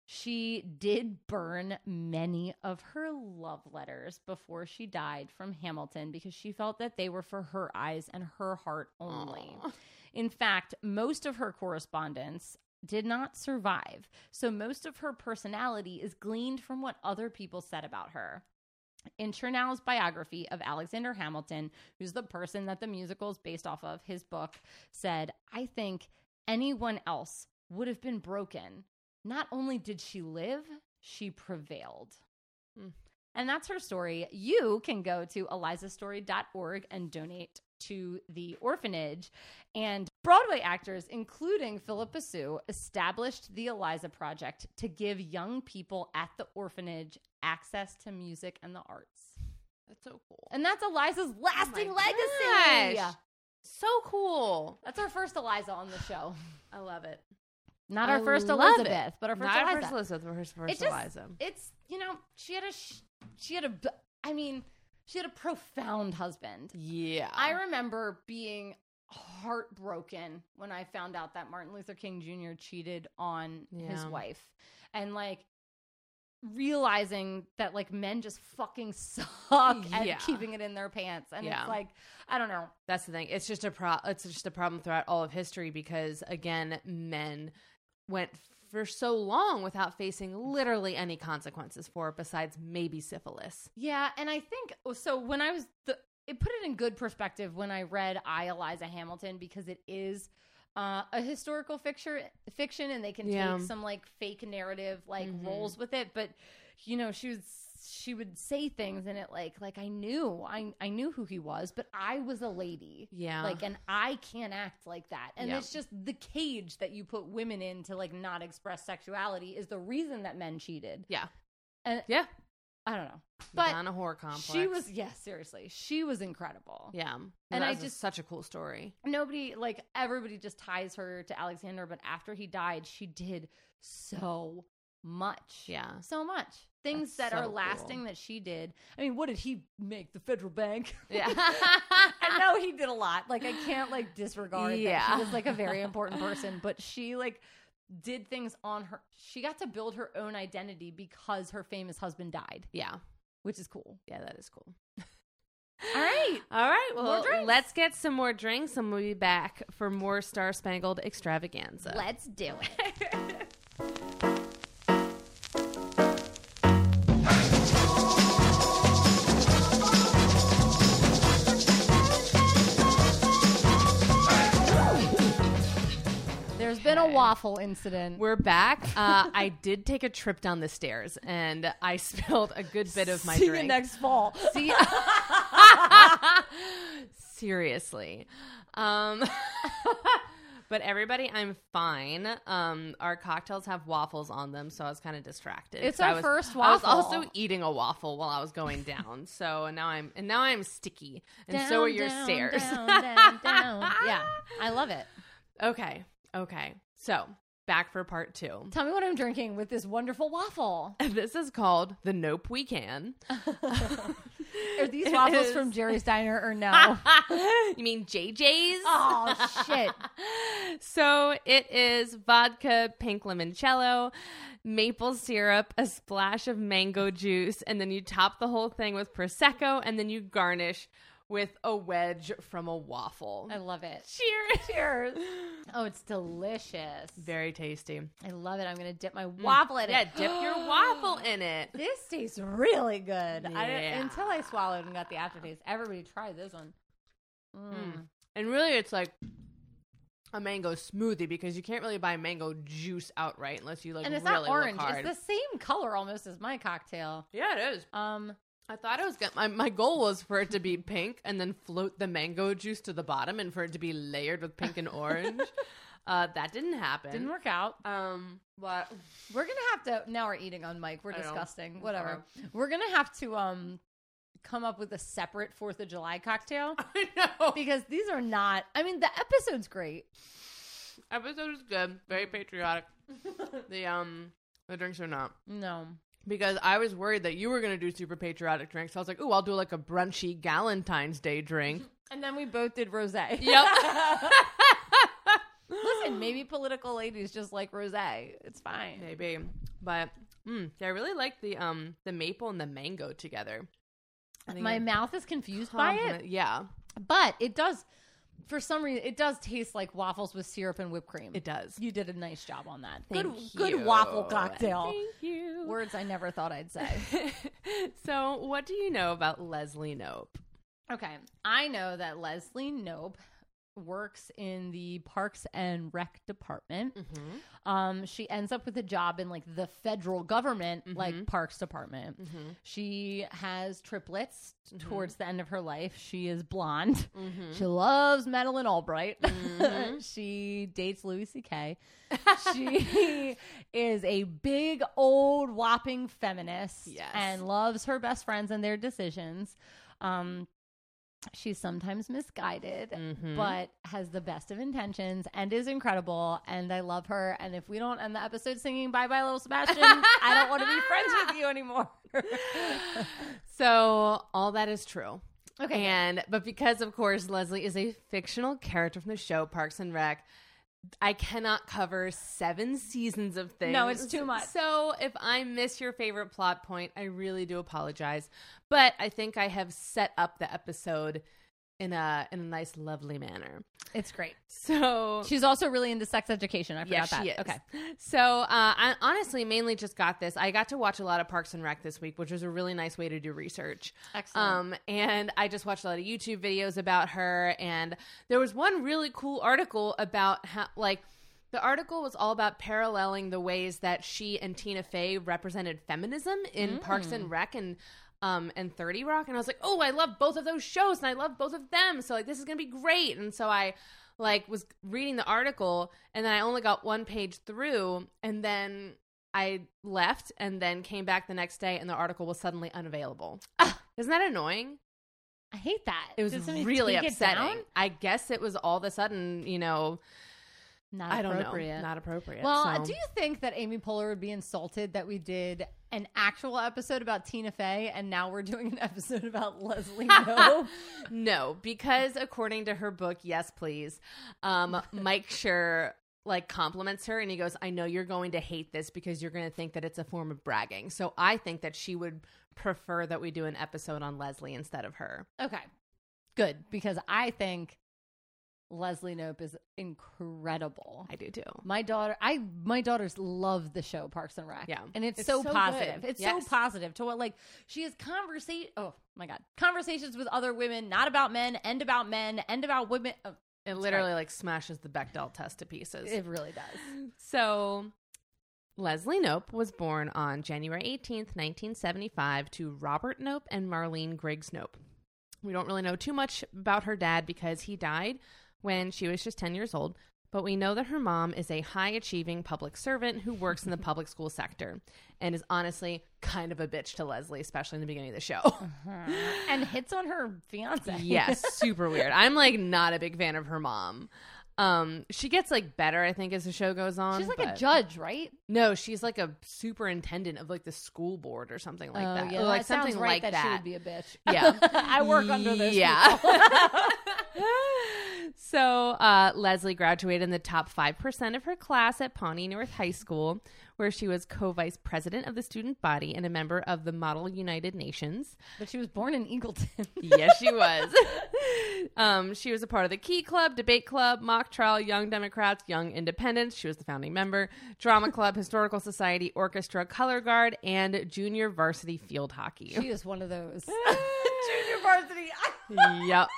She did burn many of her love letters before she died from Hamilton because she felt that they were for her eyes and her heart only. Aw. In fact, most of her correspondence did not survive. So most of her personality is gleaned from what other people said about her. In Chernow's biography of Alexander Hamilton, who's the person that the musical is based off of, his book said, I think anyone else would have been broken. Not only did she live, she prevailed. Hmm. And that's her story. You can go to elizastory.org and donate to the orphanage. And Broadway actors, including Phillipa Soo, established the Eliza Project to give young people at the orphanage access to music and the arts. That's so cool. And that's Eliza's oh lasting Oh legacy. gosh. So cool. That's our first Eliza on the show. I love it. Not I our first Elizabeth, it. but our first Not Eliza. our first Elizabeth, but her first It just- Eliza. It's you know she had a she had a, I mean she had a profound husband. Yeah. I remember being heartbroken when I found out that Martin Luther King Jr. cheated on his wife. And like realizing that like men just fucking suck at Yeah. keeping it in their pants. And Yeah. it's like, I don't know. That's the thing. It's just a pro. It's just a problem throughout all of history because again, men went for so long without facing literally any consequences for it besides maybe syphilis. Yeah, and I think so. When I was the, it put it in good perspective when I read I Eliza Hamilton because it is uh, a historical fiction, fiction, and they can Yeah. take some like fake narrative like Mhm. roles with it. But you know, she was she would say things and it like like I knew I I knew who he was, but I was a lady. Yeah. Like, and I can't act like that. And Yeah. it's just the cage that you put women in to like not express sexuality is the reason that men cheated. yeah. And Yeah. I don't know. But Madonna whore complex. she was, yeah, seriously, she was incredible. Yeah. And And I just such a cool story. Nobody, like, everybody just ties her to Alexander, but after he died, she did so much. Yeah. So much. Things That's that are lasting cool. that she did. I mean, what did he make? The federal bank? Yeah. I know he did a lot. Like, I can't, like, disregard that Yeah. she was, like, a very important person, but she, like, did things on her. She got to build her own identity because her famous husband died, Yeah. which is cool. Yeah, that is cool. All right. All right. Well, let's get some more drinks and we'll be back for more Star Spangled extravaganza. Let's do it. been a waffle incident. We're back. Uh, I did take a trip down the stairs and I spilled a good bit of my See drink. you next fall. See, seriously. Um, but everybody, I'm fine. Um, our cocktails have waffles on them, so I was kind of distracted. It's So I our was- first I was waffle. also eating a waffle while I was going down. so now I'm and now I'm sticky, and so are your down, stairs. down, down, down. Yeah, I love it. okay, okay. So back for part two. Tell me what I'm drinking with this wonderful waffle. This is called the Nope We Can. Are these waffles from Jerry's Diner or no? you mean JJ's? oh shit! So it is vodka, pink limoncello, maple syrup, a splash of mango juice, and then you top the whole thing with prosecco, and then you garnish with a wedge from a waffle. I love it. Cheers! Cheers. Oh, it's delicious. Very tasty. I love it. I'm gonna dip my waffle in Yeah, it. Yeah, dip your waffle in it. This tastes really good. I, Yeah. until I swallowed and got the aftertaste. Everybody try this one. Mm. And really, it's like a mango smoothie because you can't really buy mango juice outright unless you like And it's really not orange. It's the same color almost as my cocktail. yeah, it is. Um, I thought it was good. My, my goal was for it to be pink and then float the mango juice to the bottom and for it to be layered with pink and orange. uh, that didn't happen. didn't work out. Um, but We're gonna have to. Now we're eating on Mike. We're I know. disgusting. Whatever. We're gonna have to um come up with a separate Fourth of July cocktail I know because these are not. I mean, the episode's great. episode is good, very patriotic. the um the drinks are not No. Because I was worried that you were gonna do super patriotic drinks. So I was like, oh, I'll do like a brunchy Galentine's Day drink. And then we both did rosé. yep. Listen, maybe political ladies just like rosé. It's fine. Maybe, but mm, I really like the um the maple and the mango together. My mouth is confused by it, Yeah, but it does. For some reason, it does taste like waffles with syrup and whipped cream. it does. You did a nice job on that. Thank good, you. good waffle cocktail. Thank you. Words I never thought I'd say. so, what do you know about Leslie Knope? Okay. I know that Leslie Knope works in the Parks and Rec department. Mm-hmm. Um, she ends up with a job in like the federal government, Mhm. like Parks Department. Mm-hmm. She has triplets Mhm. towards the end of her life. She is blonde. Mm-hmm. She loves Madeleine Albright. Mhm. she dates Louis C.K. she is a big old whopping feminist Yes. and loves her best friends and their decisions. Um, she's sometimes misguided, Mhm. but has the best of intentions and is incredible. And I love her. And if we don't end the episode singing "Bye Bye Little Sebastian," I don't want to be friends with you anymore. so, all that is true. okay, And but because of course Leslie is a fictional character from the show Parks and Rec, I cannot cover seven seasons of things. No, it's too much. So if I miss your favorite plot point, I really do apologize. But I think I have set up the episode in a in a nice, lovely manner. it's great. So She's also really into sex education. I forgot Yes, that. she is. Okay. So uh, I honestly mainly just got this. I got to watch a lot of Parks and Rec this week, which was a really nice way to do research. Excellent. Um, and I just watched a lot of YouTube videos about her, and there was one really cool article about how, like, the article was all about paralleling the ways that she and Tina Fey represented feminism in Parks and Rec and um and 30 Rock and I was like, "Oh, I love both of those shows and I love both of them. So like this is going to be great." And so I like was reading the article and then I only got one page through and then I left and then came back the next day and the article was suddenly unavailable. Isn't that annoying? I hate that. It was really upsetting. I guess it was all of a sudden, you know, Not I don't appropriate. know, not appropriate. well, so. do you think that Amy Poehler would be insulted that we did an actual episode about Tina Fey and now we're doing an episode about Leslie Knope? no, because according to her book, yes, please, um, Mike Schur like compliments her and he goes, I know you're going to hate this because you're going to think that it's a form of bragging. So I think that she would prefer that we do an episode on Leslie instead of her. okay, good because I think Leslie Knope is incredible. I do too. My daughter, I my daughters love the show Parks and Rec. Yeah. and it's, It's so, so positive. good. It's Yes. so positive to what like she has conversation. Oh my god, conversations with other women, not about men, and about men, and about women. Oh, It literally like smashes the Bechdel test to pieces. It really does. So, Leslie Nope was born on January 18th, 1975, to Robert Knope and Marlene Griggs Knope. We don't really know too much about her dad because he died when she was just 10 years old, but we know that her mom is a high achieving public servant who works in the public school sector and is honestly kind of a bitch to Leslie, especially in the beginning of the show. And hits on her fiance. yes, super weird. I'm like not a big fan of her mom. Um, she gets like better, I think, as the show goes on. She's like a but- judge, right? No, she's like a superintendent of like the school board or something like Oh, that. Yeah, Or, like that sounds something right like that, she would be a bitch. Yeah. I work under this. Yeah. so uh, Leslie graduated in the top five percent of her class at Pawnee North High School, where she was co-vice president of the student body and a member of the Model United Nations. but she was born in Eagleton. yes, she was. um, she was a part of the Key Club, Debate Club, Mock Trial, Young Democrats, Young Independents. She was the founding member, Drama Club, Historical Society, Orchestra, Color Guard, and Junior Varsity Field Hockey. she is one of those. Junior varsity. yep.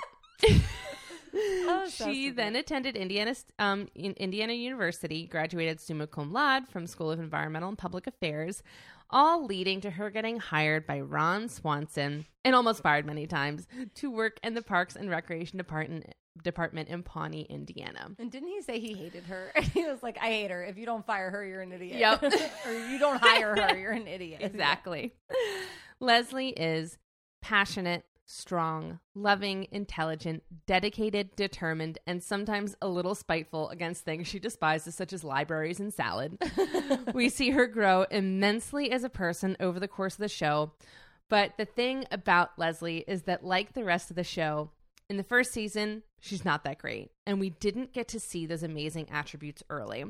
Oh, so she sweet. then attended Indiana um, in Indiana University, graduated summa cum laude from School of Environmental and Public Affairs, all leading to her getting hired by Ron Swanson and almost fired many times to work in the Parks and Recreation Department department in Pawnee, Indiana. And didn't he say he hated her? he was like, I hate her. If you don't fire her, you're an idiot. Yep. or you don't hire her, you're an idiot. Exactly. Leslie is passionate, strong, loving, intelligent, dedicated, determined, and sometimes a little spiteful against things she despises, such as libraries and salad. we see her grow immensely as a person over the course of the show. But the thing about Leslie is that, like the rest of the show, in the first season, she's not that great. And we didn't get to see those amazing attributes early.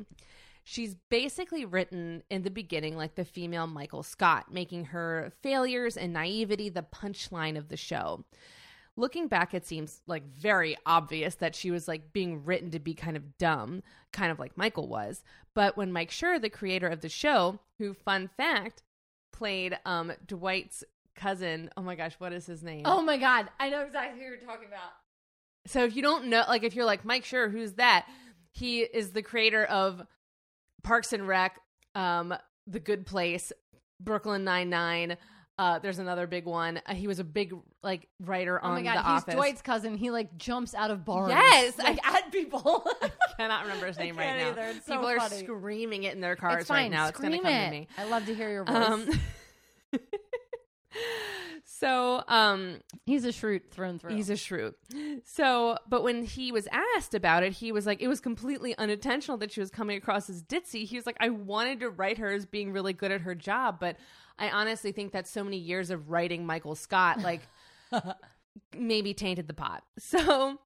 She's basically written in the beginning like the female Michael Scott, making her failures and naivety the punchline of the show. Looking back, it seems like very obvious that she was like being written to be kind of dumb, kind of like Michael was. But when Mike Schur, the creator of the show, who, fun fact, played um, Dwight's cousin, oh my gosh, what is his name? Oh my God. I know exactly who you're talking about. So if you don't know, like if you're like Mike Schur, who's that? He is the creator of Parks and Rec, um, The Good Place, Brooklyn Nine Nine. Uh, there's another big one. Uh, he was a big like writer Oh on my God. The He's Office. Dwight's cousin. He like jumps out of bars. Yes, Like at people. I cannot remember his name I right now. either. It's so People are funny. screaming it in their cars right now. Scream it's gonna come it. to me. I love to hear your voice. Um, so um, he's a Schrute thrown through. He's a Schrute. So, but when he was asked about it, he was like, it was completely unintentional that she was coming across as ditzy. He was like, I wanted to write her as being really good at her job, but I honestly think that so many years of writing Michael Scott, like, maybe tainted the pot. So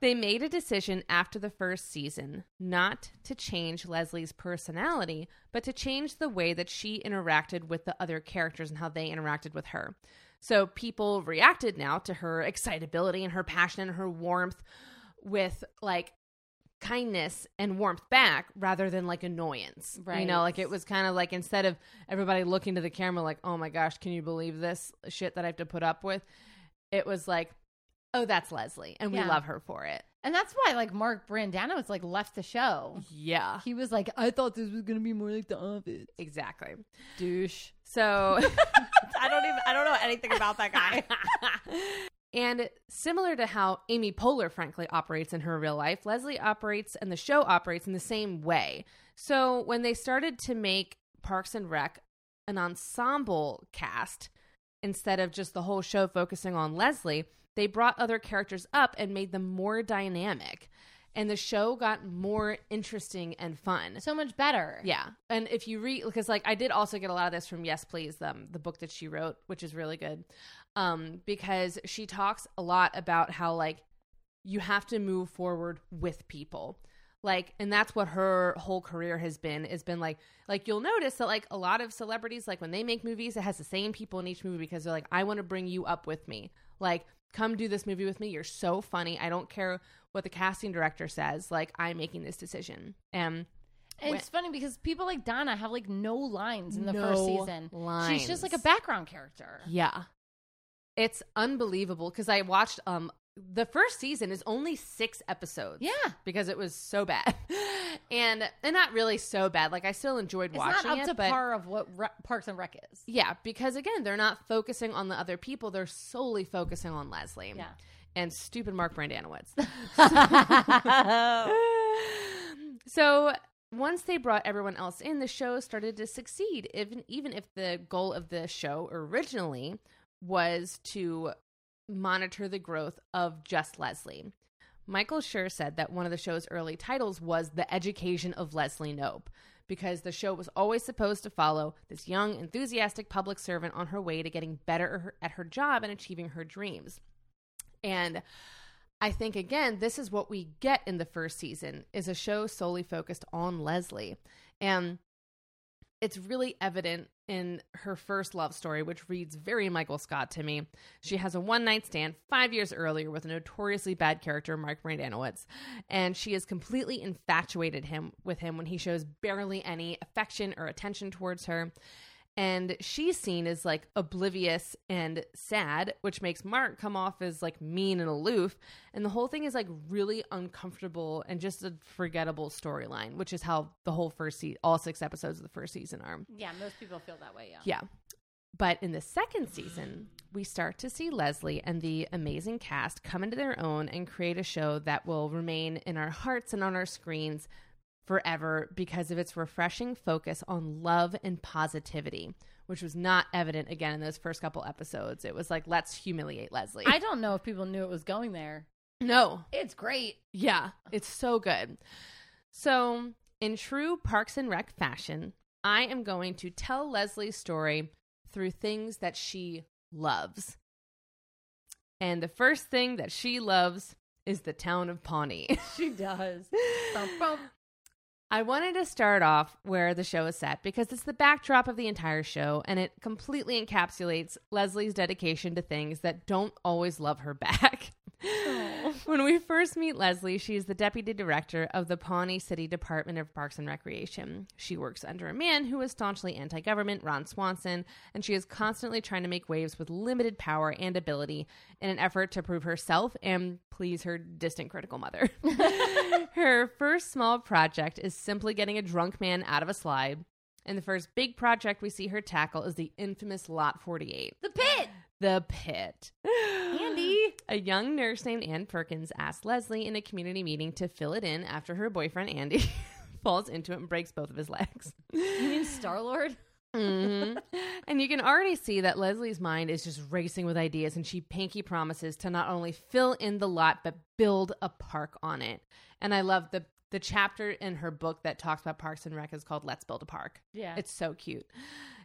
they made a decision after the first season not to change Leslie's personality, but to change the way that she interacted with the other characters and how they interacted with her. So people reacted now to her excitability and her passion and her warmth with like kindness and warmth back rather than like annoyance. Right. You know, like it was kind of like instead of everybody looking to the camera like, "Oh my gosh, can you believe this shit that I have to put up with?" It was like, "Oh, that's Leslie and we Yeah. love her for it." and that's why like Mark Brandano was like left the show. Yeah. He was like, I thought this was gonna be more like The Office. Exactly. Douche. So I don't even. I don't know anything about that guy. and similar to how Amy Poehler, frankly, operates in her real life, Leslie operates and the show operates in the same way. So when they started to make Parks and Rec an ensemble cast instead of just the whole show focusing on Leslie, they brought other characters up and made them more dynamic. And the show got more interesting and fun. so much better. Yeah, and if you read, because like I did also get a lot of this from Yes Please, um, the book that she wrote, which is really good, um, because she talks a lot about how like you have to move forward with people, like, and that's what her whole career has been. Has been like, like you'll notice that like a lot of celebrities, like when they make movies, it has the same people in each movie because they're like, I want to bring you up with me, like. Come do this movie with me. You're so funny. I don't care what the casting director says. Like I'm making this decision. And And it's funny because people like Donna have like no lines in the No first season. She's just like a background character. Yeah. It's unbelievable because I watched um the first season is only six episodes. Yeah. because it was so bad, and and not really so bad. Like I still enjoyed It's watching it, but par of what Re- Parks and Rec is. yeah, because again, they're not focusing on the other people; they're solely focusing on Leslie. Yeah. and stupid Mark Brendanawicz. so once they brought everyone else in, the show started to succeed. Even even if the goal of the show originally was to monitor the growth of just Leslie. Michael Schur said that one of the show's early titles was The Education of Leslie Knope, because the show was always supposed to follow this young, enthusiastic public servant on her way to getting better at her job and achieving her dreams. And I think again, this is what we get in the first season is a show solely focused on Leslie. And it's really evident in her first love story, which reads very Michael Scott to me. She has a one night stand five years earlier with a notoriously bad character, Mark Brendanawicz, and she is completely infatuated him with him when he shows barely any affection or attention towards her. And she's seen as like oblivious and sad, which makes Mark come off as like mean and aloof. And the whole thing is like really uncomfortable and just a forgettable storyline, which is how the whole first season, all six episodes of the first season are. Yeah, most people feel that way. Yeah. Yeah. But in the second season, we start to see Leslie and the amazing cast come into their own and create a show that will remain in our hearts and on our screens forever because of its refreshing focus on love and positivity, which was not evident again in those first couple episodes. It was like, let's humiliate Leslie. I don't know if people knew it was going there. no, It's great. yeah, it's so good. So, in true Parks and Rec fashion, I am going to tell Leslie's story through things that she loves. And the first thing that she loves is the town of Pawnee. She does. Bump, bump. I wanted to start off where the show is set because it's the backdrop of the entire show and it completely encapsulates Leslie's dedication to things that don't always love her back. when we first meet Leslie, she is the deputy director of the Pawnee City Department of Parks and Recreation. She works under a man who is staunchly anti government, Ron Swanson, and she is constantly trying to make waves with limited power and ability in an effort to prove herself and please her distant critical mother. her first small project is simply getting a drunk man out of a slide. And the first big project we see her tackle is the infamous Lot 48. The pit. The pit. Andy. A young nurse named Ann Perkins asked Leslie in a community meeting to fill it in after her boyfriend Andy falls into it and breaks both of his legs. You mean Star Lord? Mhm. And you can already see that Leslie's mind is just racing with ideas, and she pinky promises to not only fill in the lot but build a park on it. And I love the the chapter in her book that talks about Parks and Rec is called "Let's Build a Park." Yeah. It's so cute.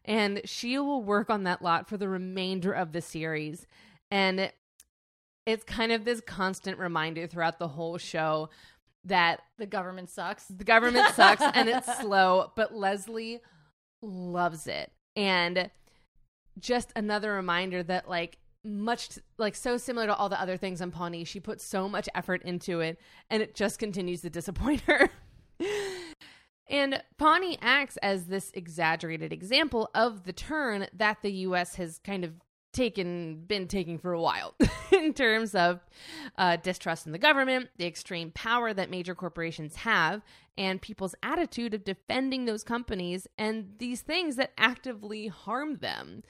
And she will work on that lot for the remainder of the series. And it's kind of this constant reminder throughout the whole show that the government sucks. the government sucks and it's slow, but Leslie loves it. And just another reminder that like much like so similar to all the other things on Pawnee, she put so much effort into it and it just continues to disappoint her. and Pawnee acts as this exaggerated example of the turn that the US has kind of taken been taking for a while in terms of uh, distrust in the government, the extreme power that major corporations have, and people's attitude of defending those companies and these things that actively harm them.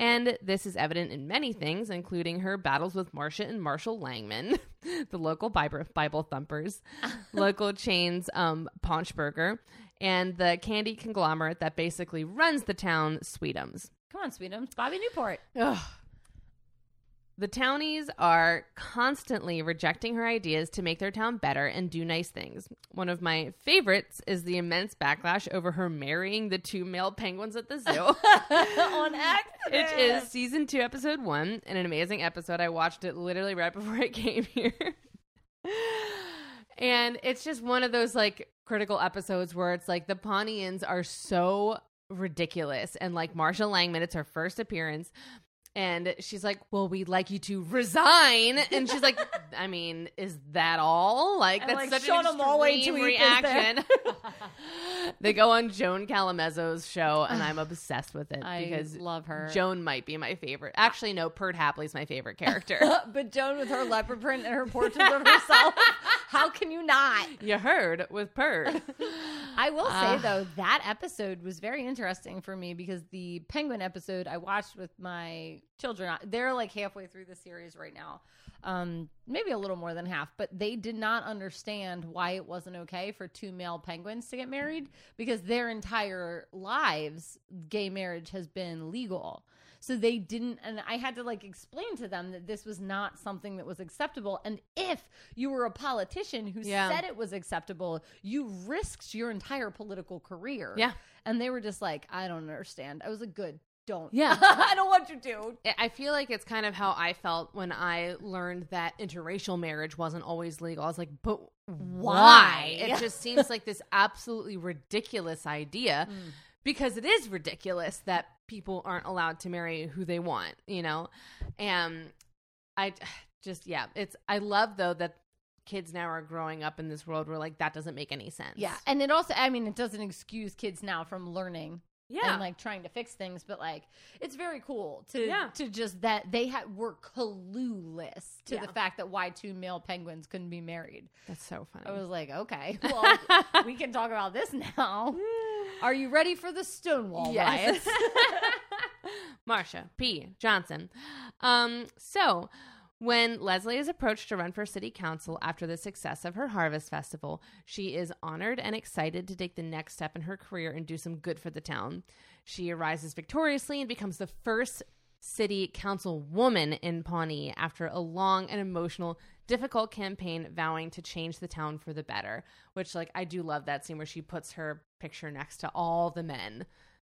And this is evident in many things, including her battles with Marcia and Marshall Langman, the local Bible, Bible thumpers, local chains um, Paunchburger, and the candy conglomerate that basically runs the town, Sweetums. Come on, Sweetums. Bobby Newport. Ugh. The townies are constantly rejecting her ideas to make their town better and do nice things. One of my favorites is the immense backlash over her marrying the two male penguins at the zoo. On accident. It is season two, episode one, and an amazing episode. I watched it literally right before I came here. and it's just one of those like critical episodes where it's like the Pawneans are so ridiculous. And like Marcia Langman, it's her first appearance. And she's like, "Well, we'd like you to resign." And she's like, "I mean, is that all? Like that's like, such an extreme tweet is there. reaction." they go on Joan Callamezzo's show, and I'm obsessed with it I because love her. Joan might be my favorite. Actually, no, Perd Hapley's my favorite character. but Joan with her leopard print and her portrait of herself. How can you not? you heard with Perd. I will say Ah. though that episode was very interesting for me because the penguin episode I watched with my children. They're like halfway through the series right now, um, maybe a little more than half. But they did not understand why it wasn't okay for two male penguins to get married because their entire lives gay marriage has been legal. So they didn't, and I had to like explain to them that this was not something that was acceptable. And if you were a politician who Yeah. said it was acceptable, you risked your entire political career. Yeah. And they were just like, I don't understand. I was like, good, don't. Yeah. I don't want you to. I feel like it's kind of how I felt when I learned that interracial marriage wasn't always legal. I was like, but why? Why? It just seems like this absolutely ridiculous idea mm. because it is ridiculous that people aren't allowed to marry who they want, you know? And I just, yeah, it's, I love though that kids now are growing up in this world where like that doesn't make any sense. Yeah. And it also, I mean, it doesn't excuse kids now from learning Yeah. and like trying to fix things, but like it's very cool to Yeah. to just that they had were clueless to Yeah. the fact that why two male penguins couldn't be married. That's so funny. I was like, okay, well, we can talk about this now. Are you ready for the Stonewall Yes. riots? Marsha P. Johnson. Um, so, when Leslie is approached to run for city council after the success of her Harvest Festival, she is honored and excited to take the next step in her career and do some good for the town. She arises victoriously and becomes the first city council woman in Pawnee after a long and emotional, difficult campaign vowing to change the town for the better. Which, like, I do love that scene where she puts her picture next to all the men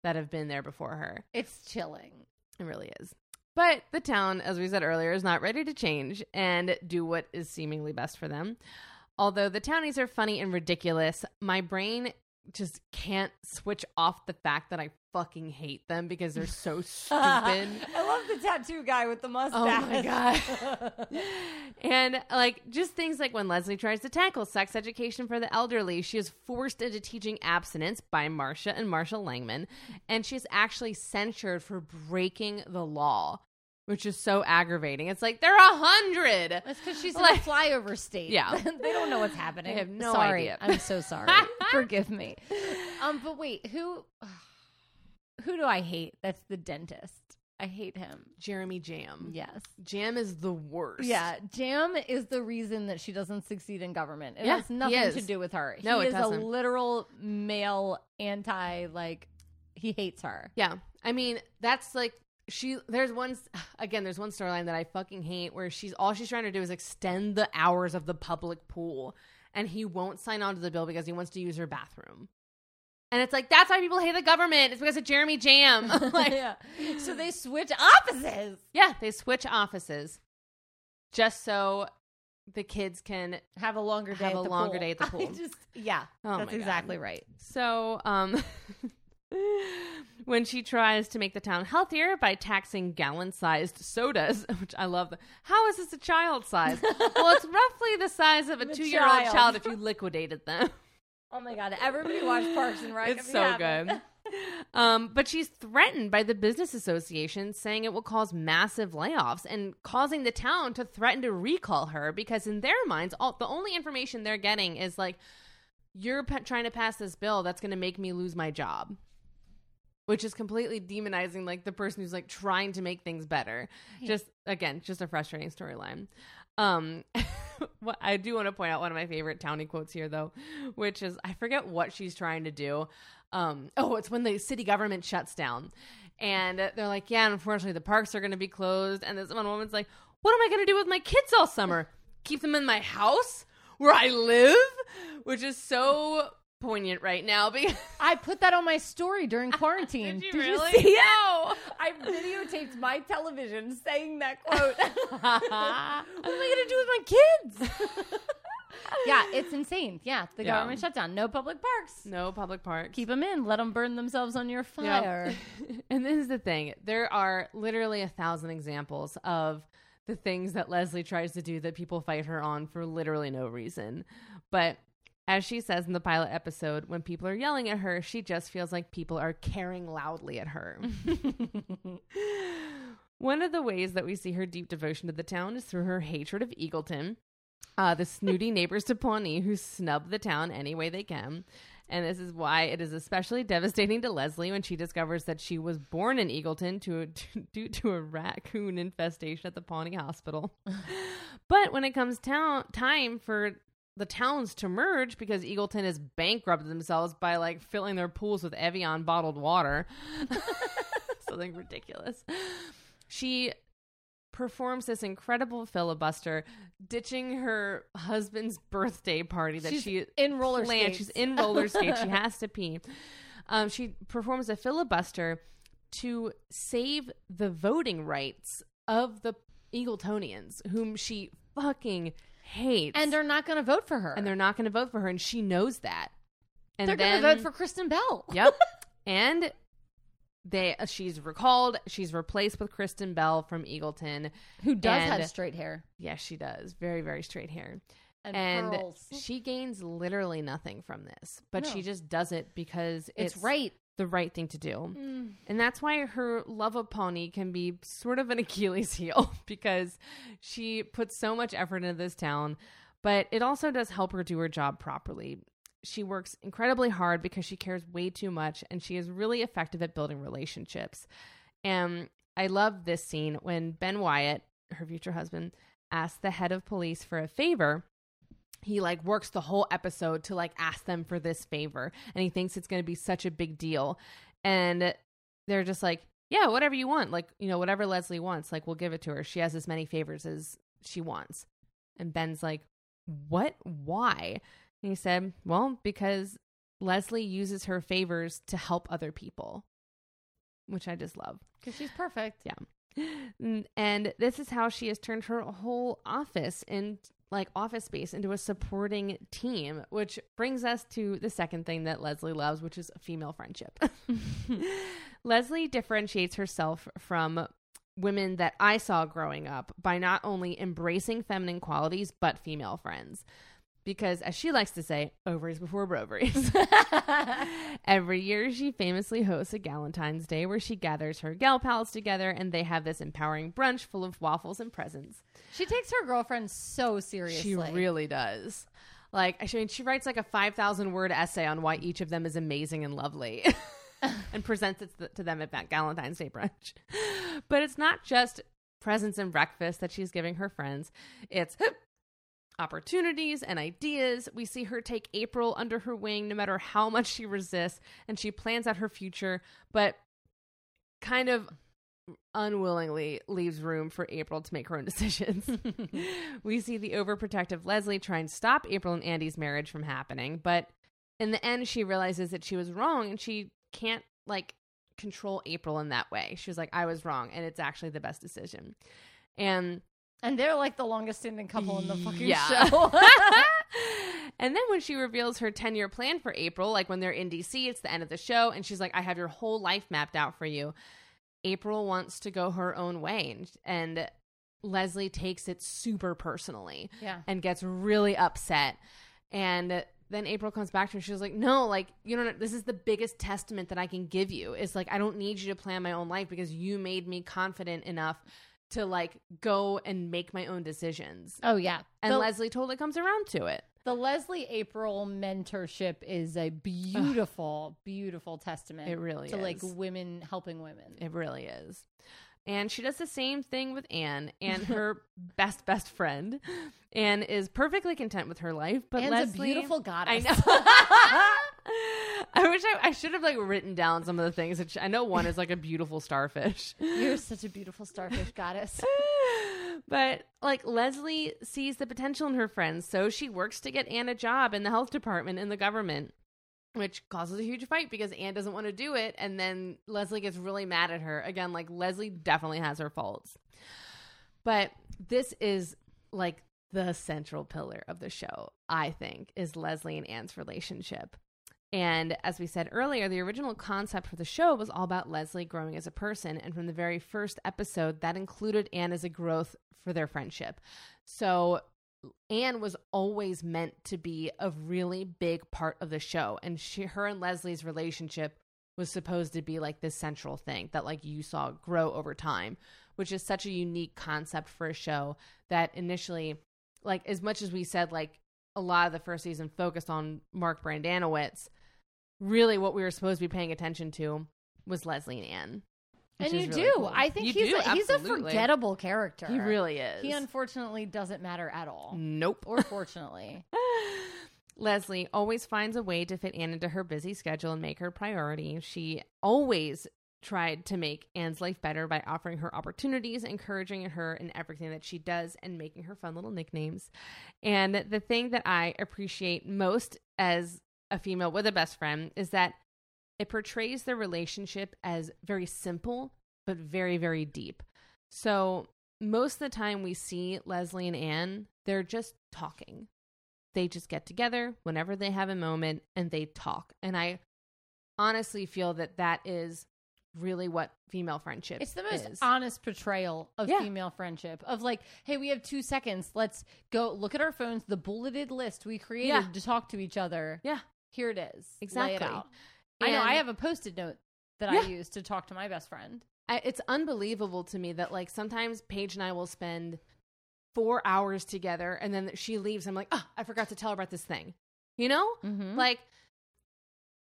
that have been there before her. it's chilling. It really is. But the town, as we said earlier, is not ready to change and do what is seemingly best for them. Although the townies are funny and ridiculous, my brain just can't switch off the fact that I fucking hate them because they're so stupid. I love the tattoo guy with the mustache. Oh my god. and like just things like when Leslie tries to tackle sex education for the elderly, she is forced into teaching abstinence by Marcia and Marshall Langman, and she's actually censured for breaking the law, which is so aggravating. It's like they're a hundred. That's because she's in Like- a flyover state. Yeah. they don't know what's happening. I have no sorry. idea. I'm so sorry. Forgive me. Um, but wait, who who do I hate? That's the dentist. I hate him. Jeremy Jamm. Yes. Jamm is the worst. Yeah, Jamm is the reason that she doesn't succeed in government. It Yeah, has nothing to do with her. No, he it is doesn't. a literal male anti. Like he hates her. Yeah. I mean, that's like she there's one again, there's one storyline that I fucking hate where she's all she's trying to do is extend the hours of the public pool and he won't sign on to the bill because he wants to use her bathroom. And it's like that's why people hate the government. It's because of Jeremy Jamm. like, yeah. So they switch offices. yeah, they switch offices just so the kids can Have a longer day. Have at a the longer pool. day at the pool. just yeah. Oh that's my God. exactly right. So, um, when she tries to make the town healthier by taxing gallon-sized sodas, which I love. The, How is this a child size? well, it's roughly the size of a two-year-old child. child. if you liquidated them. Oh my god! Everybody watch Parks and Rec. it's so haven't. good. Um, but she's threatened by the business association, saying it will cause massive layoffs and causing the town to threaten to recall her because, in their minds, all the only information they're getting is like, "You're pa- trying to pass this bill that's going to make me lose my job," which is completely demonizing like the person who's like trying to make things better. Just again, just a frustrating storyline. Um, what I do want to point out one of my favorite townie quotes here, though, which is I forget what she's trying to do. Um, oh, it's when the city government shuts down, and they're like, "Yeah, unfortunately, the parks are going to be closed." And this one woman's like, "What am I going to do with my kids all summer? Keep them in my house where I live?" Which is so poignant right now because I put that on my story during quarantine. Did you really? see it? No. I videotaped my television saying that quote. what am I going to do with my kids? yeah, it's insane. Yeah, the Yeah. government shutdown. No public parks. No public parks. Keep them in. Let them burn themselves on your fire. and this is the thing there are literally a thousand examples of the things that Leslie tries to do that people fight her on for literally no reason. But as she says in the pilot episode, when people are yelling at her, she just feels like people are caring loudly at her. One of the ways that we see her deep devotion to the town is through her hatred of Eagleton, uh, the snooty neighbors to Pawnee who snub the town any way they can. And this is why it is especially devastating to Leslie when she discovers that she was born in Eagleton to, to due to a raccoon infestation at the Pawnee Hospital. but when it comes town time for the towns to merge because Eagleton has bankrupted themselves by like filling their pools with Evian bottled water, something ridiculous. She performs this incredible filibuster, ditching her husband's birthday party that She's she in roller planned. skates. She's in roller skates. She has to pee. Um, she performs a filibuster to save the voting rights of the Eagletonians, whom she fucking hates, and they're not going to vote for her. and they're not going to vote for her, and she knows that. And they're going to vote for Kristen Bell. Yep. and they uh, she's recalled. She's replaced with Kristen Bell from Eagleton. Who does And- have straight hair Yes, she does. Very, very straight hair. and, And she gains literally nothing from this, but No. she just does it because It's, it's, right. The right thing to do. Mm. And that's why her love of Pawnee can be sort of an Achilles heel because she puts so much effort into this town, but it also does help her do her job properly. She works incredibly hard because she cares way too much and she is really effective at building relationships. And I love this scene when Ben Wyatt, her future husband, asks the head of police for a favor he like works the whole episode to like ask them for this favor and he thinks it's going to be such a big deal. And they're just like yeah whatever you want. Like you know whatever leslie wants like we'll give it to her. She has as many favors as she wants. And ben's like what? Why? And he said well because leslie uses her favors to help other people which i just love. Because she's perfect. yeah. And this is how she has turned her whole office and like office space into a supporting team, which brings us to the second thing that Leslie loves, which is female friendship. Leslie differentiates herself from women that I saw growing up by not only embracing feminine qualities, but female friends. Because, as she likes to say, ovaries before broveries. Every year, she famously hosts a Galentine's Day where she gathers her gal pals together and they have this empowering brunch full of waffles and presents. She takes her girlfriend so seriously. She really does. Like, I mean, she writes like a 5,000 word essay on why each of them is amazing and lovely and presents it to- to them at that Galentine's Day brunch. But it's not just presents and breakfast that she's giving her friends, it's opportunities and ideas. We see her take April under her wing no matter how much she resists, and she plans out her future, but kind of unwillingly leaves room for April to make her own decisions. we see the overprotective Leslie try and stop April and Andy's marriage from happening, but in the end she realizes that she was wrong and she can't like control April in that way. She was like I was wrong and it's actually the best decision. And And they're like the longest standing couple in the fucking Yeah. show. and then when she reveals her 10 year plan for April, like when they're in DC, it's the end of the show, and she's like, I have your whole life mapped out for you. April wants to go her own way. And, Leslie takes it super personally yeah. and gets really upset. And then April comes back to her. She's like, "No, like you don't. This is the biggest testament that I can give you. It's like I don't need you to plan my own life because you made me confident enough to like go and make my own decisions." Oh yeah. And the, Leslie totally comes around to it. the Leslie April mentorship is a beautiful, beautiful testament. It really to like women helping women. It really is. And she does the same thing with Anne and her best best friend. Anne is perfectly content with her life, but Anne's Leslie, a beautiful goddess. I know. I wish I, I should have like written down some of the things. That she, I know one is like a beautiful starfish, You're such a beautiful starfish goddess. but like Leslie sees the potential in her friends, so she works to get Anne a job in the health department in the government, which causes a huge fight because Anne doesn't want to do it, and then Leslie gets really mad at her again. Like Leslie definitely has her faults, but this is like the central pillar of the show, I think, is Leslie and Anne's relationship. And as we said earlier, the original concept for the show was all about Leslie growing as a person. And from the very first episode, that included Anne as a growth for their friendship. So Anne was always meant to be a really big part of the show. And she, her and Leslie's relationship was supposed to be like this central thing that like you saw grow over time, which is such a unique concept for a show that initially, like as much as we said, like a lot of the first season focused on Mark Brendanawicz, really what we were supposed to be paying attention to was Leslie and Anne. and you really do. cool. I think You he's do, a, he's a forgettable character. He really is. He unfortunately doesn't matter at all, nope. or fortunately. Leslie always finds a way to fit Anne into her busy schedule and make her priority. She always tried to make Anne's life better by offering her opportunities, encouraging her in everything that she does, and making her fun little nicknames. And the thing that I appreciate most as a female with a best friend is that it portrays their relationship as very simple, but very, very deep. So, most of the time we see Leslie and Anne, they're just talking they just get together whenever they have a moment and they talk. And I honestly feel that that is really what female friendship It's the most is. honest portrayal of Yeah. female friendship. Of like, hey, we have two seconds. Let's go look at our phones, the bulleted list we created Yeah. to talk to each other. yeah, Here it is. Exactly. it. I know. I have a post-it note that Yeah. I use to talk to my best friend. I, it's unbelievable to me that like sometimes Paige and I will spend four hours together and then she leaves. I'm like, oh, I forgot to tell her about this thing. You know? Mm-hmm. Like,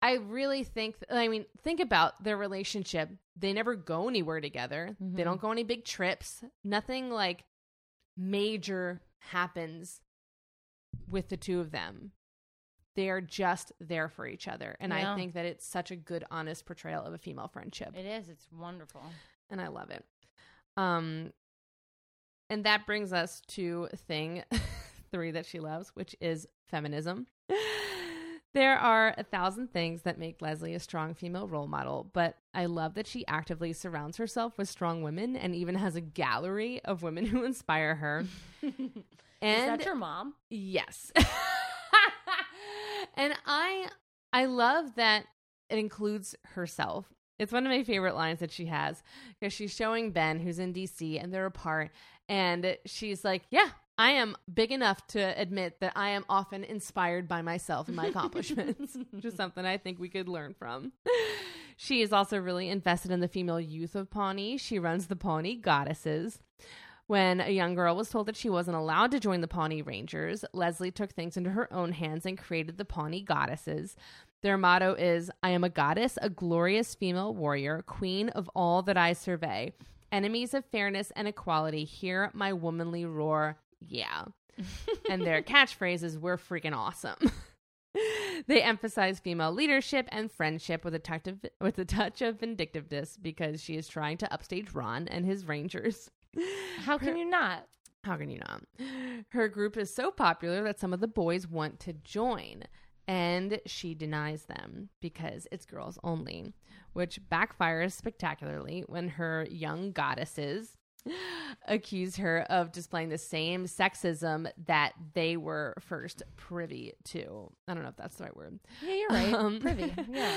I really think, I mean, think about their relationship. They never go anywhere together, they Mhm. don't go any big trips. Nothing like major happens with the two of them. They are just there for each other. And Yeah. I think that it's such a good, honest portrayal of a female friendship It is. It's wonderful. and I love it. Um, and that brings us to thing three that she loves, which is feminism. There are a thousand things that make Leslie a strong female role model, but I love that she actively surrounds herself with strong women and even has a gallery of women who inspire her. is And that your mom? Yes. And I I love that it includes herself. It's one of my favorite lines that she has because she's showing Ben who's in DC and they're apart and she's like, "Yeah, I am big enough to admit that I am often inspired by myself and my accomplishments." Which is something I think we could learn from. She is also really invested in the female youth of Pawnee. She runs the Pawnee Goddesses. When a young girl was told that she wasn't allowed to join the Pawnee Rangers, Leslie took things into her own hands and created the Pawnee Goddesses. Their motto is I am a goddess, a glorious female warrior, queen of all that I survey. Enemies of fairness and equality, hear my womanly roar. Yeah. and their catchphrase is We're freaking awesome. they emphasize female leadership and friendship with a touch of with a touch of vindictiveness because she is trying to upstage Ron and his Rangers. How can you not? How can you not? Her group is so popular that some of the boys want to join, and she denies them because it's girls only, which backfires spectacularly when her young goddesses accuse her of displaying the same sexism that they were first privy to. I don't know if that's the right word. Yeah, you're right. Um, Privy. Yeah.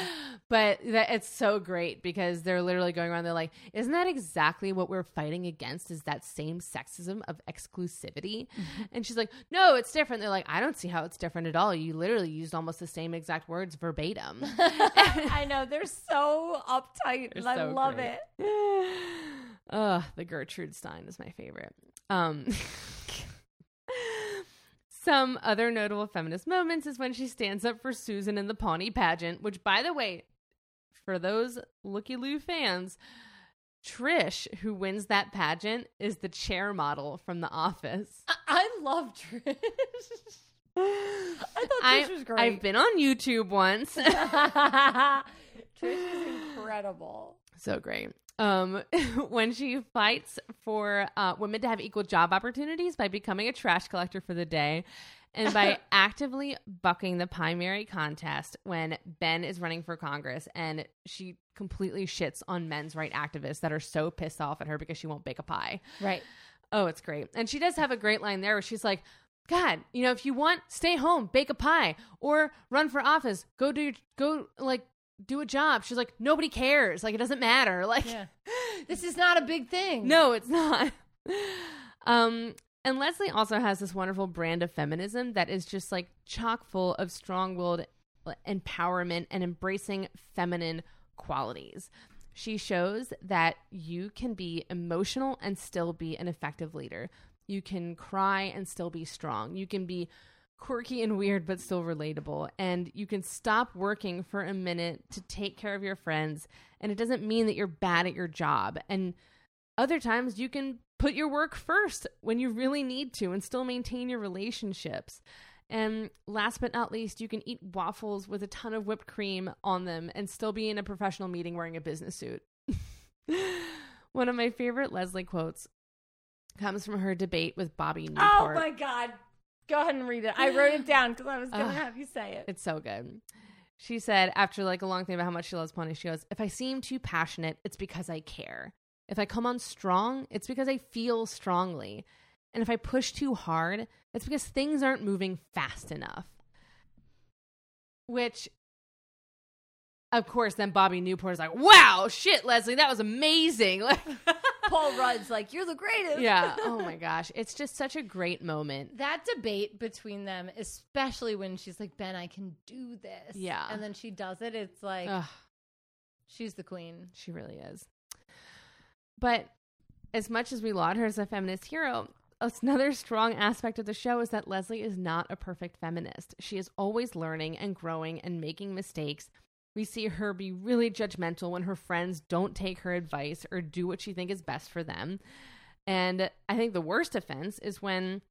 But that, it's so great because they're literally going around. They're like, "Isn't that exactly what we're fighting against? Is that same sexism of exclusivity?" And she's like, "No, it's different." They're like, "I don't see how it's different at all. You literally used almost the same exact words verbatim." I know they're so uptight, They're I so love great. it. Ugh, the Gertrude Stein is my favorite. Um, some other notable feminist moments is when she stands up for Susan in the Pawnee pageant, which, by the way, for those Looky Loo fans, Trish, who wins that pageant, is the chair model from The Office. I, I love Trish. I thought I- was great. I've been on YouTube once. Trish is incredible. so great. Um, when she fights for uh, women to have equal job opportunities by becoming a trash collector for the day, and by actively bucking the primary contest when Ben is running for Congress, and she completely shits on men's right activists that are so pissed off at her because she won't bake a pie. Right. Oh, it's great. And she does have a great line there where she's like, God, you know, if you want, stay home, bake a pie, or run for office, go do your, go like do a job. She's like, nobody cares. Like it doesn't matter. Like Yeah. This is not a big thing. no, it's not. um, and Leslie also has this wonderful brand of feminism that is just like chock full of strong-willed empowerment and embracing feminine qualities. She shows that you can be emotional and still be an effective leader. You can cry and still be strong. You can be quirky and weird but still relatable. And you can stop working for a minute to take care of your friends. And it doesn't mean that you're bad at your job. And other times you can put your work first when you really need to and still maintain your relationships. And last but not least, you can eat waffles with a ton of whipped cream on them and still be in a professional meeting wearing a business suit. One of my favorite Leslie quotes comes from her debate with Bobby oh Newport. Oh my god. Go ahead and read it. I wrote it down because I was gonna Ugh. have you say it. It's so good. She said, after like a long thing about how much she loves ponies, she goes, If I seem too passionate, it's because I care. If I come on strong, it's because I feel strongly. And if I push too hard, it's because things aren't moving fast enough. Which, of course, then Bobby Newport is like, Wow, shit, Leslie, that was amazing. Like, Paul Rudd's like, "You're the greatest." yeah. Oh my gosh. It's just such a great moment. That debate between them, especially when she's like, "Ben, I can do this," Yeah. and then she does it. It's like Ugh. she's the queen. She really is. But as much as we laud her as a feminist hero, another strong aspect of the show is that Leslie is not a perfect feminist. She is always learning and growing and making mistakes. We see her be really judgmental when her friends don't take her advice or do what she think is best for them. And I think the worst offense is when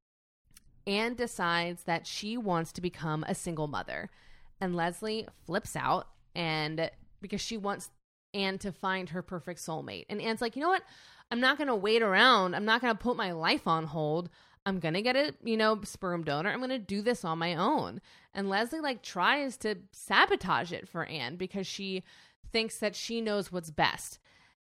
Anne decides that she wants to become a single mother. And Leslie flips out and because she wants Anne to find her perfect soulmate. And Anne's like, you know what? I'm not going to wait around. I'm not going to put my life on hold. I'm to get a, you know, sperm donor. I'm to do this on my own. And Leslie like tries to sabotage it for Anne because she thinks that she knows what's best.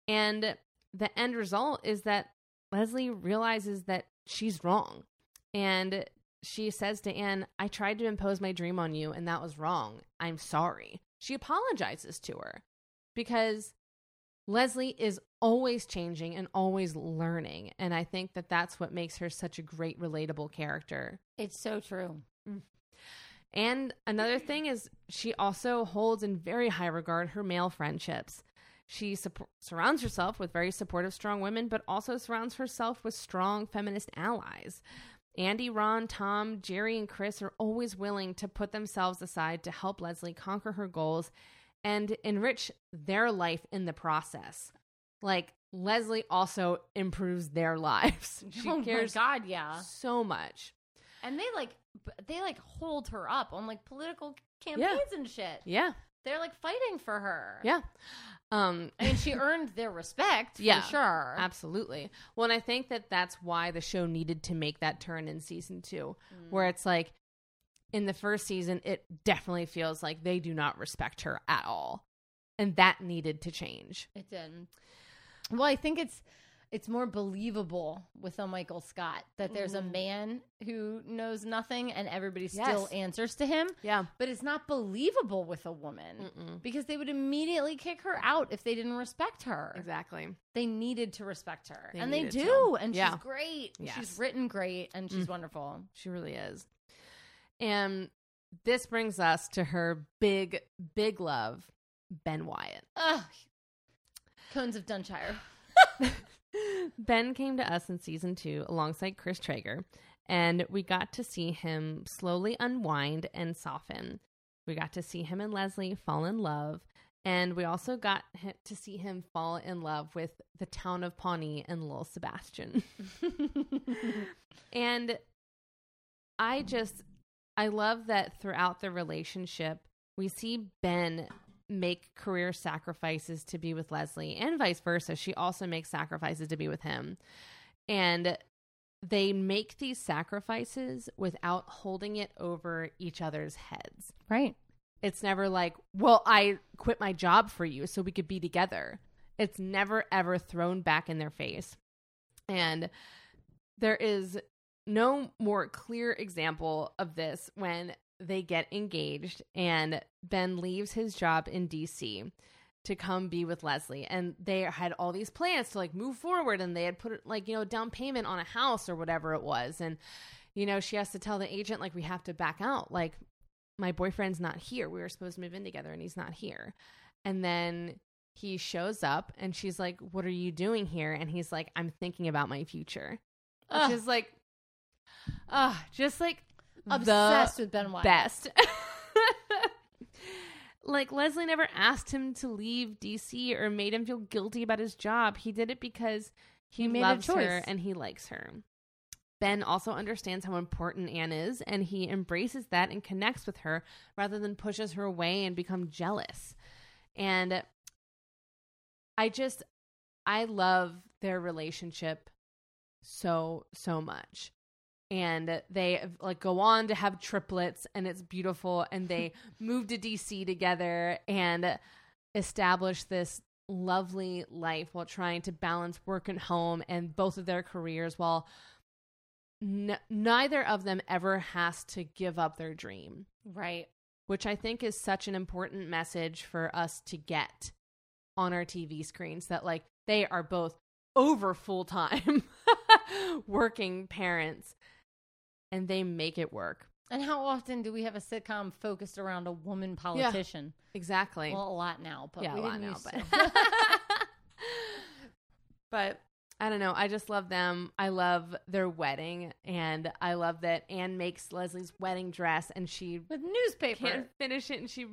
And the end result is that Leslie realizes that she's wrong. And she says to Anne, I tried to impose my dream on you, and that was wrong. I'm sorry. She apologizes to her because Leslie is always changing and always learning. And I think that that's what makes her such a great, relatable character. It's so true. Mm. And another thing is, she also holds in very high regard her male friendships. She sup- surrounds herself with very supportive, strong women, but also surrounds herself with strong feminist allies. Andy, Ron, Tom, Jerry, and Chris are always willing to put themselves aside to help Leslie conquer her goals and enrich their life in the process. Like, Leslie also improves their lives. She oh cares my god, yeah. so much. And they like they like hold her up on like political campaigns and shit. Yeah. They're like fighting for her. Yeah. Um, I mean, she earned their respect for Yeah, sure. Absolutely. Well, and I think that that's why the show needed to make that turn in season two, where it's like in the first season, it definitely feels like they do not respect her at all. And that needed to change. It did. Well, I think it's it's more believable with a Michael Scott that there's a mm-hmm. man who knows nothing and everybody still Yes. answers to him. Yeah. But it's not believable with a woman because they would immediately kick her out if they didn't respect her. Exactly. They needed to respect her. They and they do. to. And Yeah. she's great. Yes. She's written great and she's mm. wonderful. She really is. And this brings us to her big, big love, Ben Wyatt. Ugh. Cones of Dunshire. Ben came to us in season two alongside Chris Traeger, and we got to see him slowly unwind and soften. We got to see him and Leslie fall in love, and we also got to see him fall in love with the town of Pawnee and Lil Sebastian. and I just, I love that throughout the relationship, we see Ben make career sacrifices to be with Leslie and vice versa. She also makes sacrifices to be with him. And they make these sacrifices without holding it over each other's heads. Right. It's never like, well, I quit my job for you so we could be together. It's never ever thrown back in their face. And there is no more clear example of this when they get engaged and Ben leaves his job in DC to come be with Leslie. And they had all these plans to like move forward and they had put like you know down payment on a house or whatever it was. And you know she has to tell the agent like we have to back out. Like my boyfriend's not here. We were supposed to move in together and he's not here. And then he shows up and she's like what are you doing here? And he's like I'm thinking about my future. Which Ugh. is like uh just like Obsessed with Ben Wyatt. best. like Leslie never asked him to leave DC or made him feel guilty about his job. He did it because he, He made a loves her choice. and he likes her. Ben also understands how important Anne is and he embraces that and connects with her rather than pushes her away and become jealous. And I just I love their relationship so so much and they like go on to have triplets and it's beautiful and they move to DC together and establish this lovely life while trying to balance work and home and both of their careers while n- neither of them ever has to give up their dream Right. which I think is such an important message for us to get on our TV screens that like they are both over full time working parents and they make it work. And how often do we have a sitcom focused around a woman politician? Exactly. Well, a lot now, but yeah, we a lot now, but but I don't know. I just love them. I love their wedding, and I love that Anne makes Leslie's wedding dress, and she with newspaper. can't finish it and she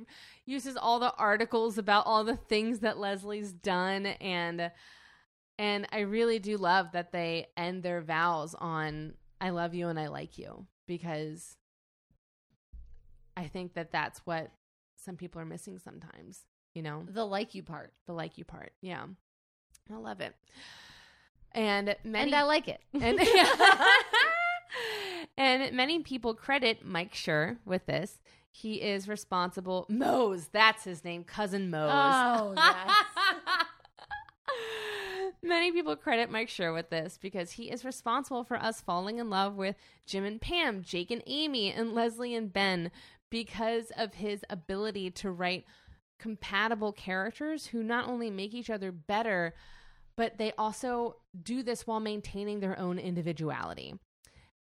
uses all the articles about all the things that Leslie's done and and I really do love that they end their vows on I love you and I like you because I think that that's what some people are missing sometimes, you know, The like you part. the like you part. Yeah. I love it. And many and I like it. and, and many people credit Mike Schur with this. He is responsible. Mose, that's his name, cousin Mose. Oh, yes. Many people credit Mike Schur with this because he is responsible for us falling in love with Jim and Pam, Jake and Amy, and Leslie and Ben because of his ability to write compatible characters who not only make each other better, but they also do this while maintaining their own individuality.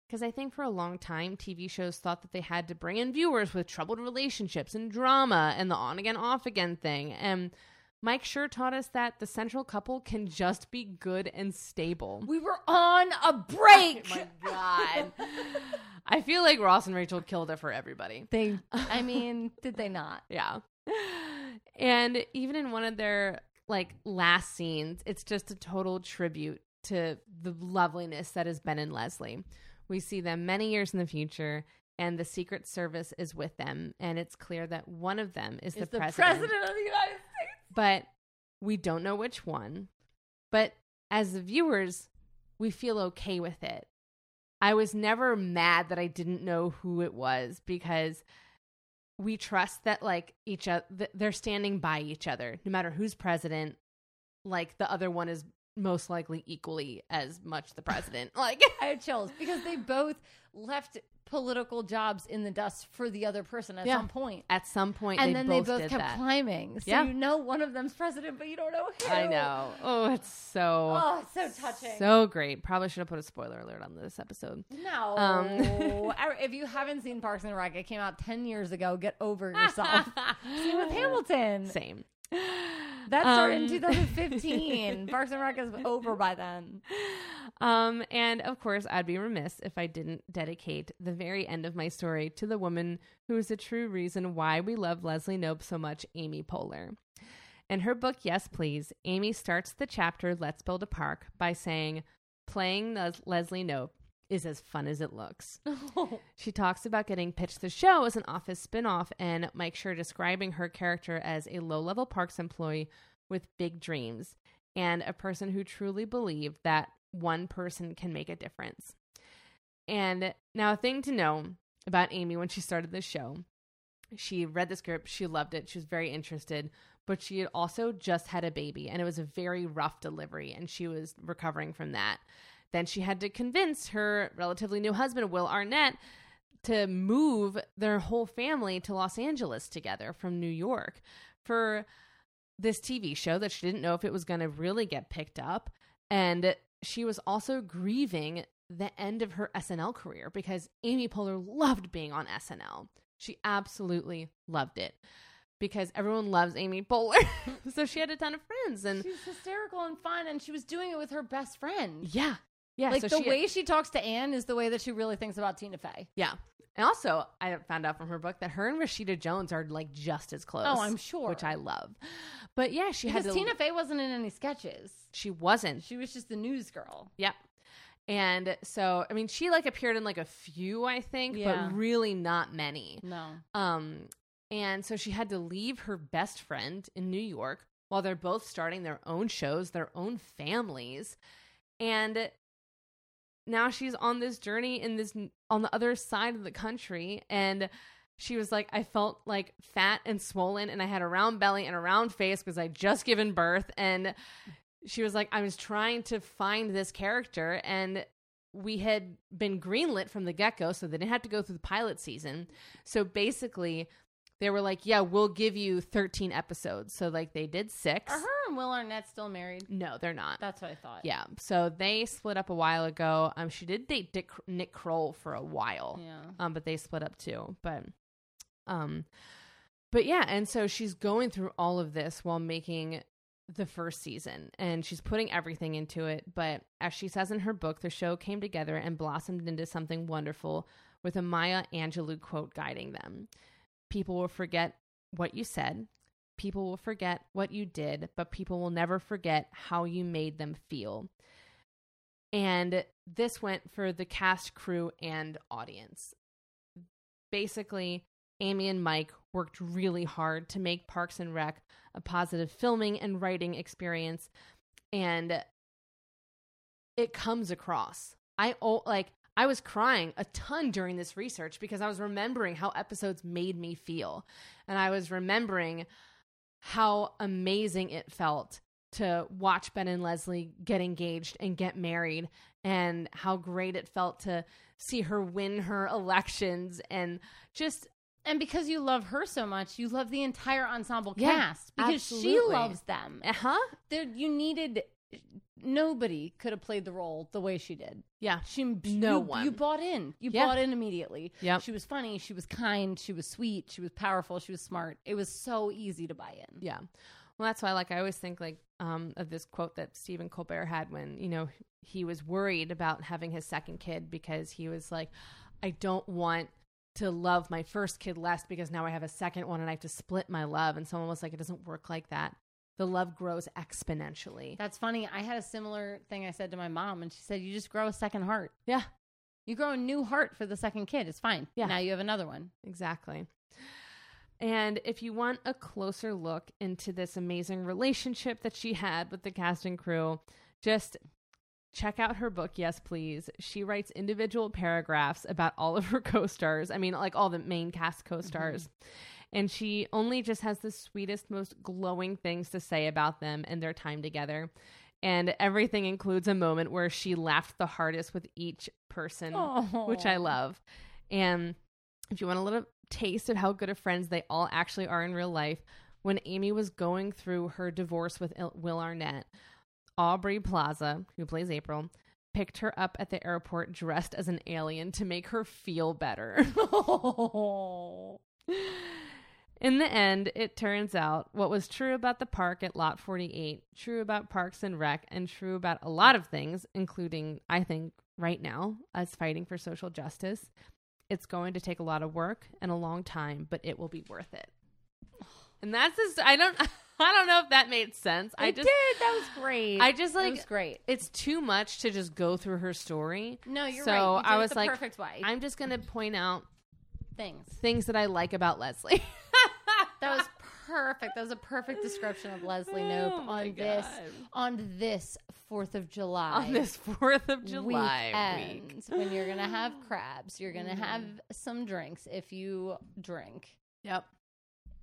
Because I think for a long time, TV shows thought that they had to bring in viewers with troubled relationships and drama and the on again, off again thing. And Mike Schur taught us that the central couple can just be good and stable. we were on a break. Oh my God. I feel like Ross and Rachel killed it for everybody. They, I mean, did they not? Yeah. And even in one of their like last scenes, it's just a total tribute to the loveliness that is Ben and Leslie. We see them many years in the future and the Secret Service is with them and it's clear that one of them is Is the, the president, president of the United States? But we don't know which one. But as the viewers, we feel okay with it. I was never mad that I didn't know who it was because we trust that like each other they're standing by each other no matter who's president like the other one is most likely equally as much the president like I have chills because they both left political jobs in the dust for the other person at Yeah. some point. at some point And they then both they both kept that climbing. So Yeah. you know one of them's president, but you don't know who. i know oh it's so Oh, it's so touching. so great probably should have put a spoiler alert on this episode No. Um, if you haven't seen Parks and Rec, it came out 10 years ago. Get over yourself. Same with Hamilton. same That started in Um, 2015. Parks and Rec is over by then. Um, and of course, I'd be remiss if I didn't dedicate the very end of my story to the woman who is the true reason why we love Leslie Knope so much, Amy Poehler. In her book, Yes Please, Amy starts the chapter Let's Build a Park by saying, Playing Les- Leslie Knope is as fun as it looks. She talks about getting pitched the show as an office spinoff, and Mike Schur describing her character as a low level parks employee with big dreams and a person who truly believed that one person can make a difference. And now, a thing to know about Amy when she started this show she read the script, she loved it, she was very interested, but she had also just had a baby, and it was a very rough delivery, and she was recovering from that. Then she had to convince her relatively new husband, Will Arnett, to move their whole family to Los Angeles together from New York for this TV show that she didn't know if it was going to really get picked up. And she was also grieving the end of her SNL career because Amy Poehler loved being on SNL. She absolutely loved it because everyone loves Amy Poehler. so she had a ton of friends and She's hysterical and fun, and she was doing it with her best friend. yeah. Yeah, like so the she- way she talks to Anne is the way that she really thinks about Tina Fey. Yeah. And also, I found out from her book that her and Rashida Jones are like just as close. Oh, I'm sure. Which I love. But yeah, she Because had to. Tina Fey wasn't in any sketches. she wasn't. She was just the news girl. Yep. And so, I mean, she like appeared in like a few, I think, Yeah. but really not many. No. Um, and so she had to leave her best friend in New York while they're both starting their own shows, their own families. And now she's on this journey in this on the other side of the country and she was like I felt like fat and swollen and I had a round belly and a round face because I just given birth and she was like I was trying to find this character and we had been greenlit from the get-go so they didn't have to go through the pilot season. So basically they were like, "Yeah, we'll give you 13 episodes." So like they did 6. Are her and Will Arnett still married? No, they're not. That's what I thought. Yeah, so they split up a while ago. Um, she did date Dick, Nick Kroll for a while. Yeah. Um, but they split up too. But, um, but yeah, and so she's going through all of this while making the first season, and she's putting everything into it. But as she says in her book, the show came together and blossomed into something wonderful, with a Maya Angelou quote guiding them. People will forget what you said. People will forget what you did, but people will never forget how you made them feel. And this went for the cast, crew, and audience. Basically, Amy and Mike worked really hard to make Parks and Rec a positive filming and writing experience. And it comes across. I like I was crying a ton during this research because I was remembering how episodes made me feel. And I was remembering how amazing it felt to watch Ben and Leslie get engaged and get married and how great it felt to see her win her elections and just And because you love her so much, you love the entire ensemble Yeah, cast because she loves them. uh-huh There, you needed nobody could have played the role the way she did. yeah She No you, one. You bought in. You Yeah. bought in immediately. Yeah. She was funny. She was kind. She was sweet. She was powerful. She was smart. It was so easy to buy in. Yeah. Well, that's why, like, I always think, like, um, of this quote that Stephen Colbert had when, you know, he was worried about having his second kid because he was like, I don't want to love my first kid less because now I have a second one and I have to split my love. And someone was like, it doesn't work like that. The love grows exponentially. That's funny. I had a similar thing I said to my mom, and she said, "You just grow a second heart. Yeah, You grow a new heart for the second kid. It's fine. Yeah. Now you have another one. exactly. And if you want a closer look into this amazing relationship that she had with the cast and crew, just check out her book, Yes Please. She writes individual paragraphs about all of her co stars. I mean, like all the main cast co stars. Mm-hmm. And she only just has the sweetest, most glowing things to say about them and their time together. And everything includes a moment where she laughed the hardest with each person which I love. And if you want a little taste of how good of friends they all actually are in real life, when Amy was going through her divorce with Will Arnett, Aubrey Plaza, who plays April, picked her up at the airport dressed as an alien to make her feel better. In the end, it turns out what was true about the park at Lot 48, true about Parks and Rec, and true about a lot of things, including, I think, right now, us fighting for social justice. It's going to take a lot of work and a long time, but it will be worth it. And that's just, I don't, I don't know if that made sense. I I just, did. That was great. I just like, was great. it's too much to just go through her story. No, you're So right. You I was the like, perfect way. I'm just going to point out Things. things that I like about Leslie. That was perfect. That was a perfect description of Leslie Knope Oh on this on this Fourth of July. on this 4th of July week. when you're gonna have crabs. You're gonna have some drinks if you drink, Yep.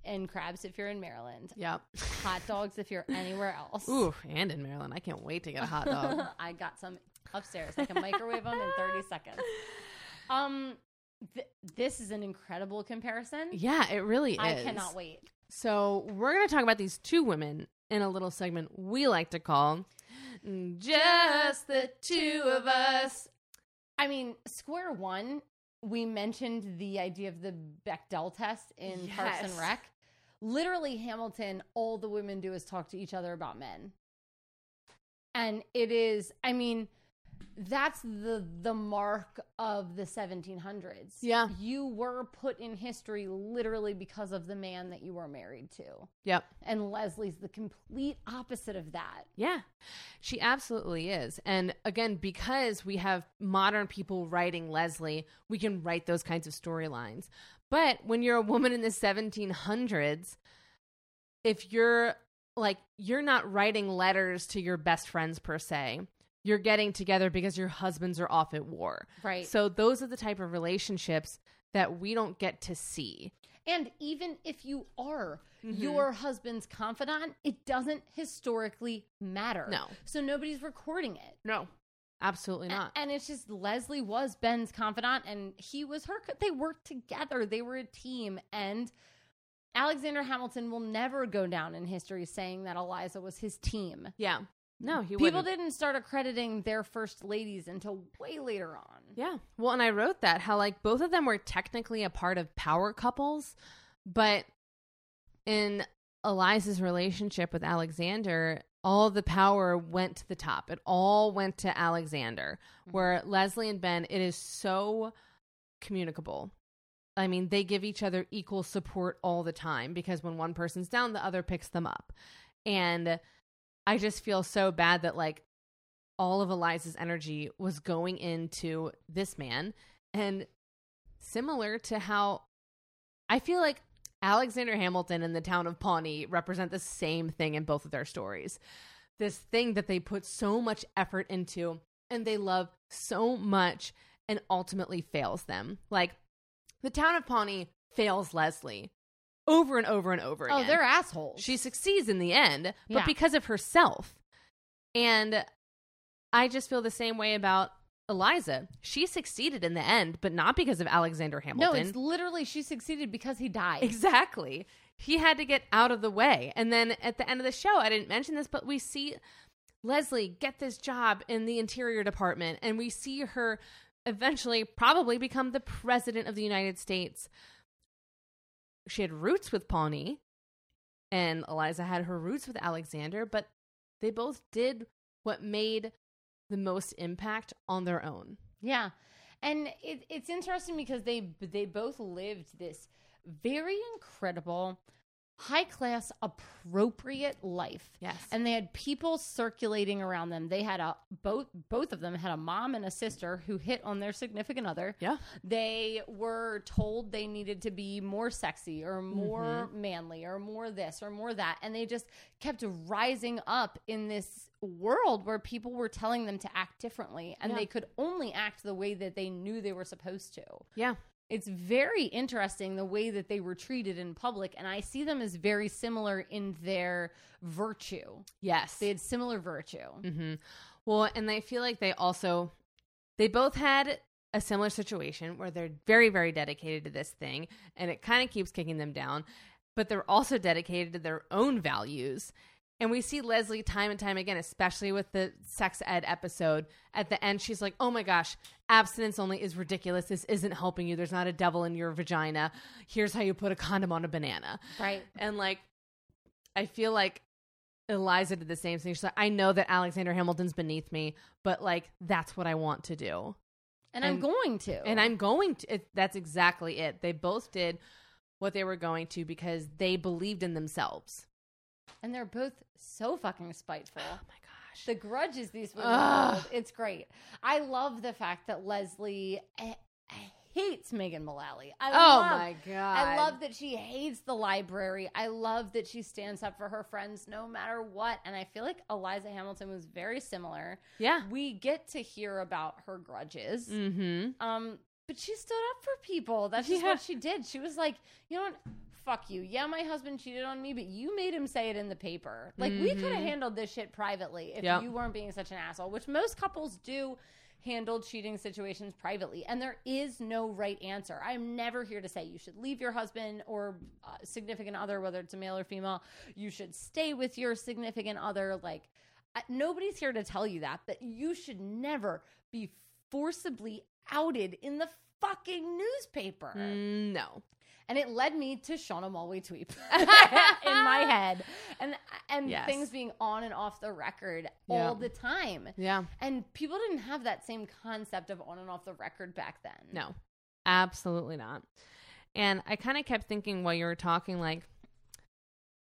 and crabs if you're in Maryland. Yep. Hot dogs if you're anywhere else. Ooh, and in Maryland. I can't wait to get a hot dog. I got some upstairs. I can microwave them in 30 seconds. Um, th- this is an incredible comparison. Yeah, it really is. I cannot wait. So we're going to talk about these two women in a little segment we like to call "Just the Two of Us." I mean, Square One, we mentioned the idea of the Bechdel test in Parks and Rec. Literally, Hamilton, all the women do is talk to each other about men. And it is, I mean, that's the the mark of the 1700s. Yeah. You were put in history literally because of the man that you were married to. Yep. And Leslie's the complete opposite of that. Yeah, she absolutely is. And again, because we have modern people writing Leslie, we can write those kinds of storylines. But when you're a woman in the 1700s, if you're like, you're not writing letters to your best friends per se, you're getting together because your husbands are off at war. Right. So those are the type of relationships that we don't get to see. And even if you are Mm-hmm. your husband's confidant, it doesn't historically matter. No. So nobody's recording it. No, absolutely not. And it's just Leslie was Ben's confidant and he was her. They worked together. They were a team. And Alexander Hamilton will never go down in history saying that Eliza was his team. yeah. No, he People wouldn't. didn't start accrediting their first ladies until way later on. Yeah. Well, and I wrote that how like both of them were technically a part of power couples, but in Eliza's relationship with Alexander, all the power went to the top. It all went to Alexander. Mm-hmm. Where Leslie and Ben, it is so communicable. I mean, they give each other equal support all the time because when one person's down, the other picks them up. And I just feel so bad that like all of Eliza's energy was going into this man. And similar to how I feel like Alexander Hamilton and the town of Pawnee represent the same thing in both of their stories. This thing that they put so much effort into and they love so much and ultimately fails them. Like the town of Pawnee fails Leslie over and over and over oh, again. Oh, they're assholes. She succeeds in the end, but Yeah. because of herself. And I just feel the same way about Eliza. She succeeded in the end, but not because of Alexander Hamilton. no, it's literally she succeeded because he died. exactly. He had to get out of the way. And then at the end of the show, I didn't mention this, but we see Leslie get this job in the interior department and we see her eventually probably become the president of the United States. She had roots with Pawnee and Eliza had her roots with Alexander, but they both did what made the most impact on their own. Yeah, and it, it's interesting because they they both lived this very incredible, high class, appropriate life. Yes. and they had people circulating around them. They had a both both of them had a mom and a sister who hit on their significant other. Yeah. They were told they needed to be more sexy or more mm-hmm. manly or more this or more that. And they just kept rising up in this world where people were telling them to act differently and Yeah. they could only act the way that they knew they were supposed to. Yeah. It's very interesting the way that they were treated in public. And I see them as very similar in their virtue. Yes. They had similar virtue. hmm Well, and I feel like they also they both had a similar situation where they're very, very dedicated to this thing, and it kind of keeps kicking them down. But they're also dedicated to their own values. And we see Leslie time and time again, especially with the sex ed episode. At the end, she's like, Oh my gosh, abstinence only is ridiculous. This isn't helping you. There's not a devil in your vagina. Here's how you put a condom on a banana. Right. And like, I feel like Eliza did the same thing. She's like, I know that Alexander Hamilton's beneath me, but like, that's what I want to do. And, I'm going to. And I'm going to, it, that's exactly it. They both did what they were going to because they believed in themselves. And they're both so fucking spiteful. Oh my gosh. The grudges these women Ugh. hold, it's great. I love the fact that Leslie eh, hates Megan Mullally. I oh love, my God. I love that she hates the library. I love that she stands up for her friends no matter what. And I feel like Eliza Hamilton was very similar. Yeah. We get to hear about her grudges. Mm hmm. Um, but she stood up for people. That's just Yeah. what she did. She was like, you know what? Fuck you. Yeah, my husband cheated on me, but you made him say it in the paper. Like, we could have handled this shit privately if Yep. you weren't being such an asshole, which most couples do handle cheating situations privately. And there is no right answer. I'm never here to say you should leave your husband or uh, significant other, whether it's a male or female. You should stay with your significant other. Like, nobody's here to tell you that, but you should never be forcibly outed in the fucking newspaper. Mm, no. And it led me to Shauna Malwae-Tweep in my head, and and Yes. things being on and off the record Yeah. all the time. Yeah. And people didn't have that same concept of on and off the record back then. No, absolutely not. And I kind of kept thinking while you were talking, like,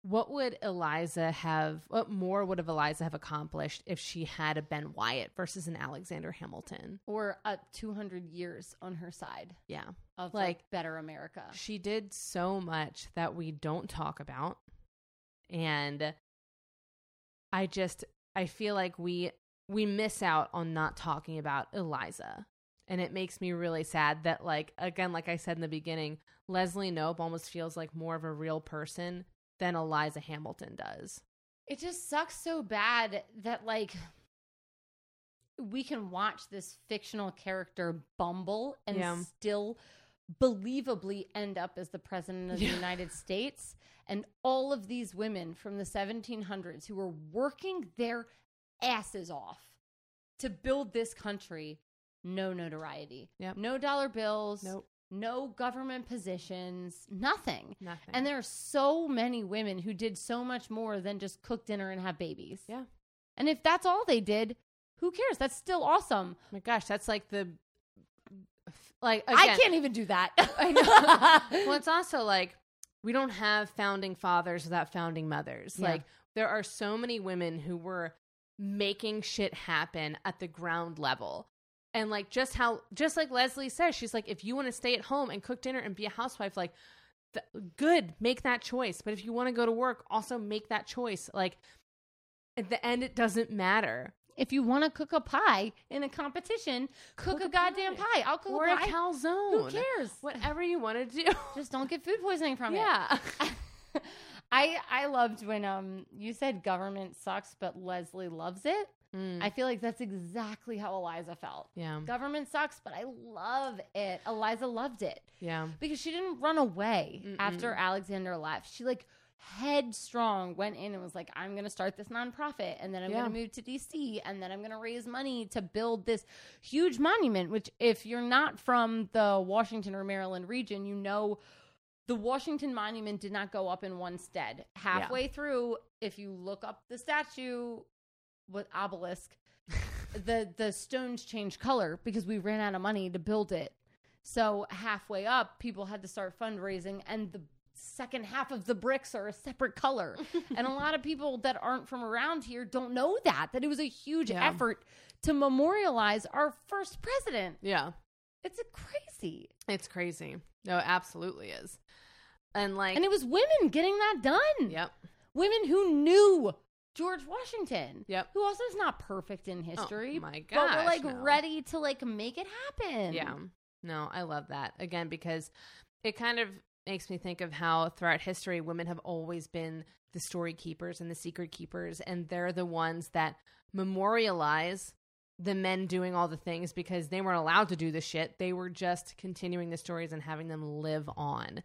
what would Eliza have, what more would have Eliza have accomplished if she had a Ben Wyatt versus an Alexander Hamilton? Or uh, 200 years on her side Yeah. of like, Like- better America. She did so much that we don't talk about. And I just, I feel like we, we miss out on not talking about Eliza. And it makes me really sad that, like, again, like I said in the beginning, Leslie Knope almost feels like more of a real person than Eliza Hamilton does. It just sucks so bad that like we can watch this fictional character bumble and Yeah. still believably end up as the president of Yeah. the United States and all of these women from the 1700s who were working their asses off to build this country no notoriety Yep. no dollar bills Nope. No government positions nothing Nothing. and there are so many women who did so much more than just cook dinner and have babies. Yeah. And if that's all they did, who cares? That's still awesome. oh my gosh, that's like the, like, I can't even do that. I know. well, it's also like we don't have founding fathers without founding mothers. Yeah. Like there are so many women who were making shit happen at the ground level. And like just how just like Leslie says, she's like if you want to stay at home and cook dinner and be a housewife like th- good, make that choice. But if you want to go to work, also make that choice. Like at the end it doesn't matter. if you want to cook a pie in a competition, cook, Cook a, a goddamn pie. pie. I'll cook Or a a calzone. Who cares? Whatever you want to do. Just don't get food poisoning from it. yeah. I I loved when um you said government sucks, but Leslie loves it. Mm, I feel like that's exactly how Eliza felt. yeah. Government sucks, but I love it. Eliza loved it. Yeah. because she didn't run away Mm-mm. after Alexander left. She like headstrong went in and was like, I'm going to start this nonprofit and then I'm Yeah. going to move to DC and then I'm going to raise money to build this huge monument, which if you're not from the Washington or Maryland region, you know the Washington Monument did not go up in one stead. Halfway through, if you look up the statue with obelisk, the the stones changed color because we ran out of money to build it. So halfway up, people had to start fundraising, and the second half of the bricks are a separate color. and a lot of people that aren't from around here don't know that that it was a huge Yeah. effort to memorialize our first president. Yeah. It's a crazy, It's crazy. No, it absolutely is. And like, and it was women getting that done. yep, Women who knew George Washington. Yep. Who also is not perfect in oh history. Oh, my But we're like no. ready to like make it happen. yeah. No, I love that again because it kind of makes me think of how throughout history women have always been the story keepers and the secret keepers, and they're the ones that memorialize the men doing all the things because they weren't allowed to do the shit. They were just continuing the stories and having them live on.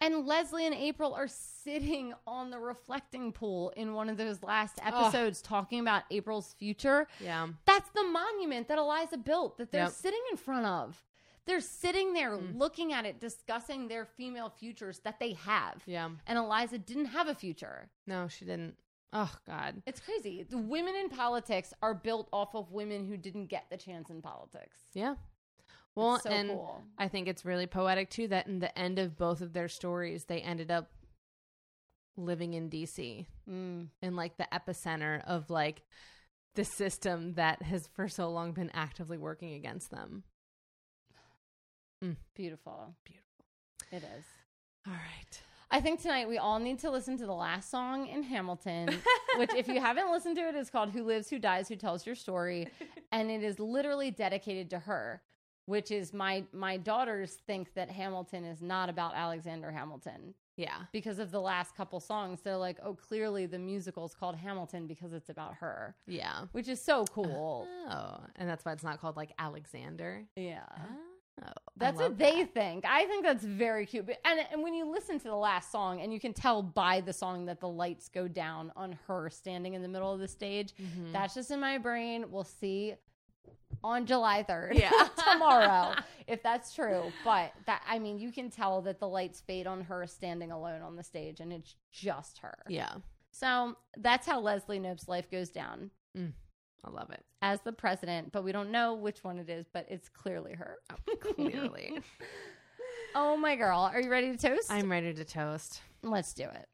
And Leslie and April are sitting on the reflecting pool in one of those last Ugh. episodes talking about April's future. Yeah. That's the monument that Eliza built that they're Yep. sitting in front of. They're sitting there Mm. looking at it, discussing their female futures that they have. Yeah. And Eliza didn't have a future. No, she didn't. Oh God. It's crazy. The women in politics are built off of women who didn't get the chance in politics. Yeah. Well, so and cool. I think it's really poetic too that in the end of both of their stories, they ended up living in DC Mm. in like the epicenter of like the system that has for so long been actively working against them. Beautiful. Beautiful. It is. All right. I think tonight we all need to listen to the last song in Hamilton, which, if you haven't listened to it, is called Who Lives, Who Dies, Who Tells Your Story. And it is literally dedicated to her, which is my, my daughters think that Hamilton is not about Alexander Hamilton. Yeah. because of the last couple songs. They're like, oh, clearly the musical's called Hamilton because it's about her, Yeah. which is so cool. Oh, and that's why it's not called like Alexander. yeah. Oh, That's what they think. I think that's very cute. But, and and when you listen to the last song, and you can tell by the song that the lights go down on her standing in the middle of the stage. Mm-hmm. That's just in my brain. We'll see on July third. Yeah. tomorrow, if that's true. But that I mean, you can tell that the lights fade on her standing alone on the stage, and it's just her. Yeah. So that's how Leslie Knope's life goes down mm. I love it. as the president. But we don't know which one it is. But it's clearly her. Oh, clearly. Oh my girl, are you ready to toast? I'm ready to toast. Let's do it.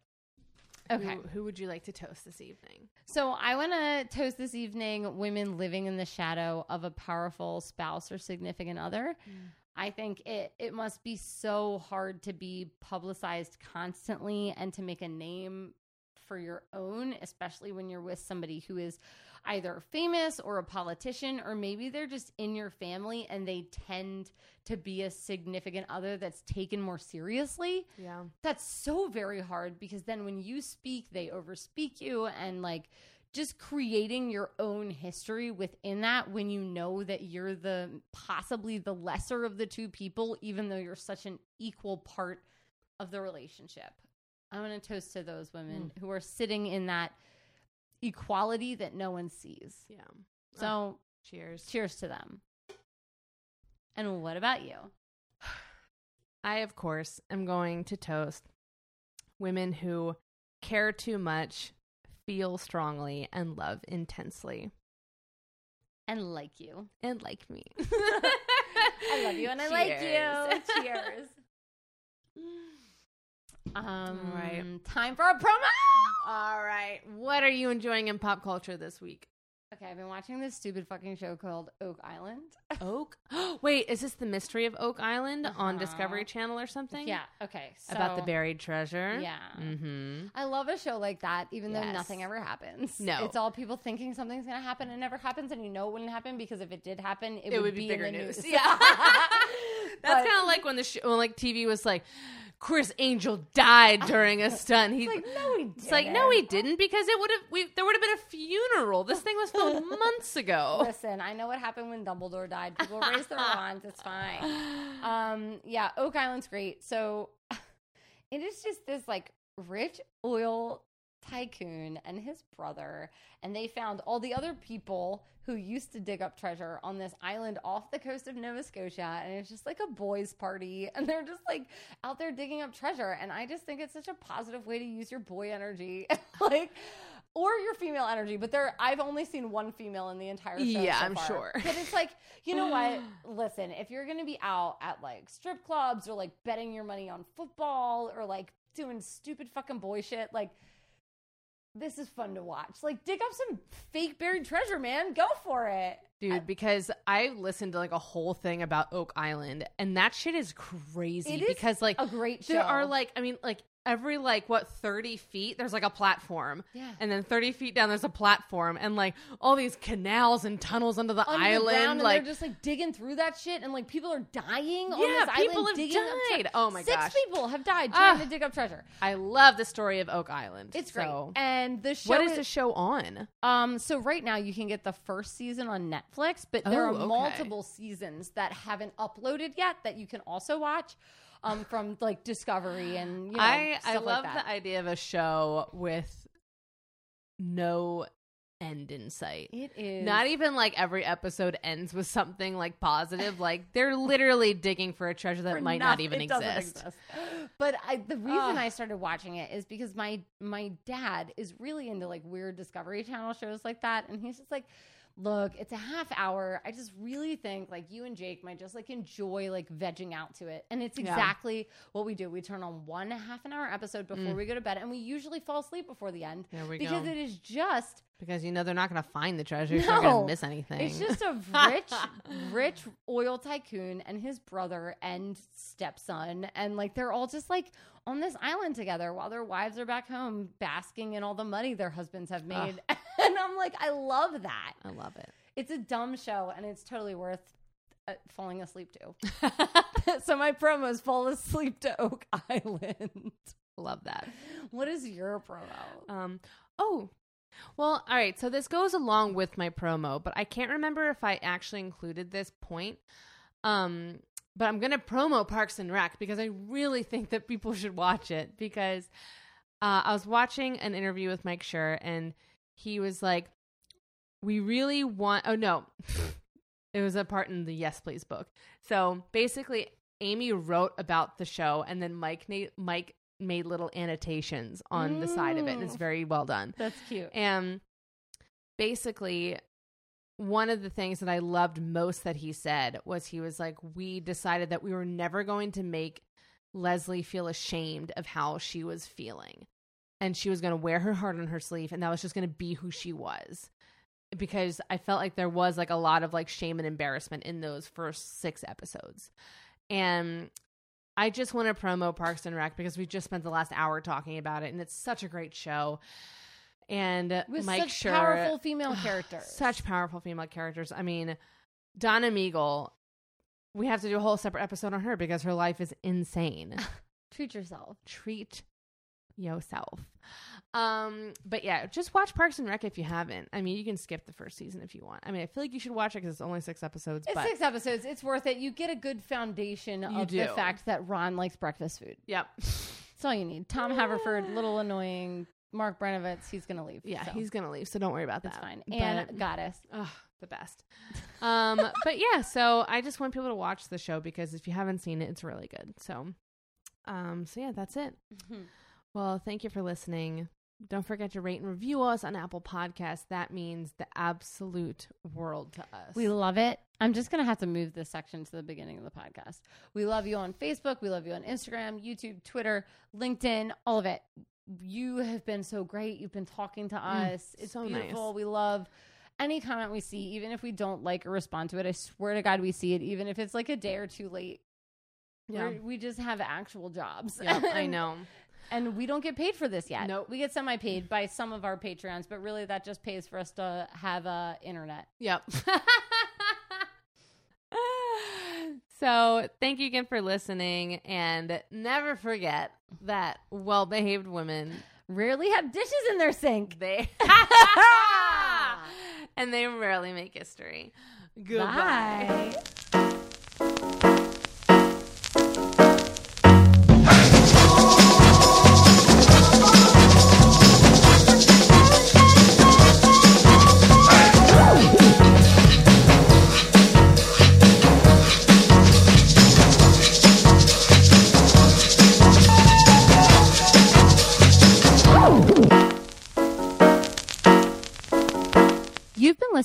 Okay. Who, who would you like to toast this evening? So I want to toast this evening women living in the shadow of a powerful spouse or significant other. Mm. I think it it must be so hard to be publicized constantly and to make a name for your own, especially when you're with somebody who is either famous or a politician or maybe they're just in your family and they tend to be a significant other that's taken more seriously Yeah. that's so very hard because then when you speak they overspeak you and like just creating your own history within that when you know that you're the possibly the lesser of the two people even though you're such an equal part of the relationship i'm going to toast to those women mm. who are sitting in that equality that no one sees Yeah. so Cheers. cheers to them and what about you I, of course, am going to toast women who care too much, feel strongly, and love intensely. and like you And like me. I love you and I like you. Cheers. Um, right. Time for a promo. All right. What are you enjoying in pop culture this week? Okay, I've been watching this stupid fucking show called Oak Island. Oak? Wait, is this the mystery of Oak Island on Uh-huh. Discovery Channel or something? Yeah. Okay. So, About the buried treasure? Yeah. Mm-hmm. I love a show like that, even though nothing ever happens. No. it's all people thinking something's gonna happen and it never happens, and you know it wouldn't happen because if it did happen, it, It would be in bigger the news. news. Yeah. That's kind of like when the sh- when like TV was like, Criss Angel died during a stunt. He, It's like no, he didn't. it's like no, he didn't because it would have we there would have been a funeral. This thing was filmed months ago. Listen, I know what happened when Dumbledore died. People raise their wands. It's fine. Um, yeah, Oak Island's great. So it is just this like rich oil tycoon and his brother, and they found all the other people who used to dig up treasure on this island off the coast of Nova Scotia, and it's just like a boys' party, and they're just like out there digging up treasure, and I just think it's such a positive way to use your boy energy, like. Or your female energy, but there I've only seen one female in the entire show. Yeah, so I'm far. sure. But it's like, you know what? Listen, if you're gonna be out at like strip clubs or like betting your money on football or like doing stupid fucking boy shit, like this is fun to watch. Like dig up some fake buried treasure, man. Go for it. Dude, because I listened to like a whole thing about Oak Island and that shit is crazy It is because like a great show. there are like I mean like every like what 30 feet there's like a platform Yeah. and then 30 feet down there's a platform and like all these canals and tunnels under the under island and like they're just like digging through that shit, and like people are dying. on Yeah, this people island have up tre- died. Oh my Six gosh. people have died trying Ah. to dig up treasure. I love the story of Oak Island. It's great. So, And the show what is the show on? Um, so right now you can get the first season on Netflix, but there Oh, are okay. multiple seasons that haven't uploaded yet that you can also watch. Um, from like Discovery and you know, I I love like the idea of a show with no end in sight. It is Not even like every episode ends with something like positive. Like they're literally digging for a treasure that for might noth- not even doesn't exist. But I, the reason Ugh. I started watching it is because my my dad is really into like weird Discovery Channel shows like that, and he's just like, "Look, it's a half hour. I just really think like you and Jake might just like enjoy like vegging out to it, and it's Yeah. exactly what we do. We turn on one half an hour episode before we go to bed, and we usually fall asleep before the end Mm. There we because go. it is just Because you know they're not going to find the treasure. So you're going to miss anything. it's just a rich, rich oil tycoon and his brother and stepson. And like they're all just like on this island together while their wives are back home basking in all the money their husbands have made. and I'm like, I love that. I love it. It's a dumb show and it's totally worth uh, falling asleep to. so my promo is fall asleep to Oak Island. love that. What is your promo? Um, oh, well, all right. So this goes along with my promo, but I can't remember if I actually included this point. Um, but I'm gonna promo Parks and Rec because I really think that people should watch it because uh, I was watching an interview with Mike Schur and he was like, "We really want." Oh no, it was a part in the Yes Please book. So basically, Amy wrote about the show, and then Mike Mike made little annotations on the side of it, and it's Mm. very well done. That's cute. And basically, one of the things that I loved most that he said was he was like, We decided that we were never going to make Leslie feel ashamed of how she was feeling. And she was going to wear her heart on her sleeve, and that was just going to be who she was. Because I felt like there was like a lot of like shame and embarrassment in those first six episodes. And I just want to promo Parks and Rec because we just spent the last hour talking about it, and it's such a great show. And With Mike such Schur, powerful female characters. such powerful female characters. I mean, Donna Meagle. We have to do a whole separate episode on her because her life is insane. Treat yourself. Treat yourself. Um, but yeah, just watch Parks and Rec if you haven't. I mean, you can skip the first season if you want. I mean, I feel like you should watch it because it's only six episodes. It's but six episodes. It's worth it. You get a good foundation of the fact that Ron likes breakfast food. yep, That's all you need. Tom Haverford, little annoying. Mark Brendanawicz, he's gonna leave. yeah, so he's gonna leave, so don't worry about that. that's that. fine. But- And Goddess. Ugh, the best. Um, but yeah, so I just want people to watch the show because if you haven't seen it, it's really good. So, um, so yeah, that's it. Well, thank you for listening. Don't forget to rate and review us on Apple Podcasts. That means the absolute world to us. We love it. I'm just going to have to move this section to the beginning of the podcast. We love you on Facebook. We love you on Instagram, YouTube, Twitter, LinkedIn, all of it. You have been so great. You've been talking to mm, us. it's so beautiful. nice. We love any comment we see, even if we don't like or respond to it. I swear to God, we see it, even if it's like a day or two late. yeah, We're- We just have actual jobs. Yep, I know. And we don't get paid for this yet. Nope. We get semi paid by some of our Patreons, but really that just pays for us to have uh, internet. Yep. so, thank you again for listening, and never forget that well-behaved women Rarely have dishes in their sink. they and they rarely make history. Goodbye. Bye.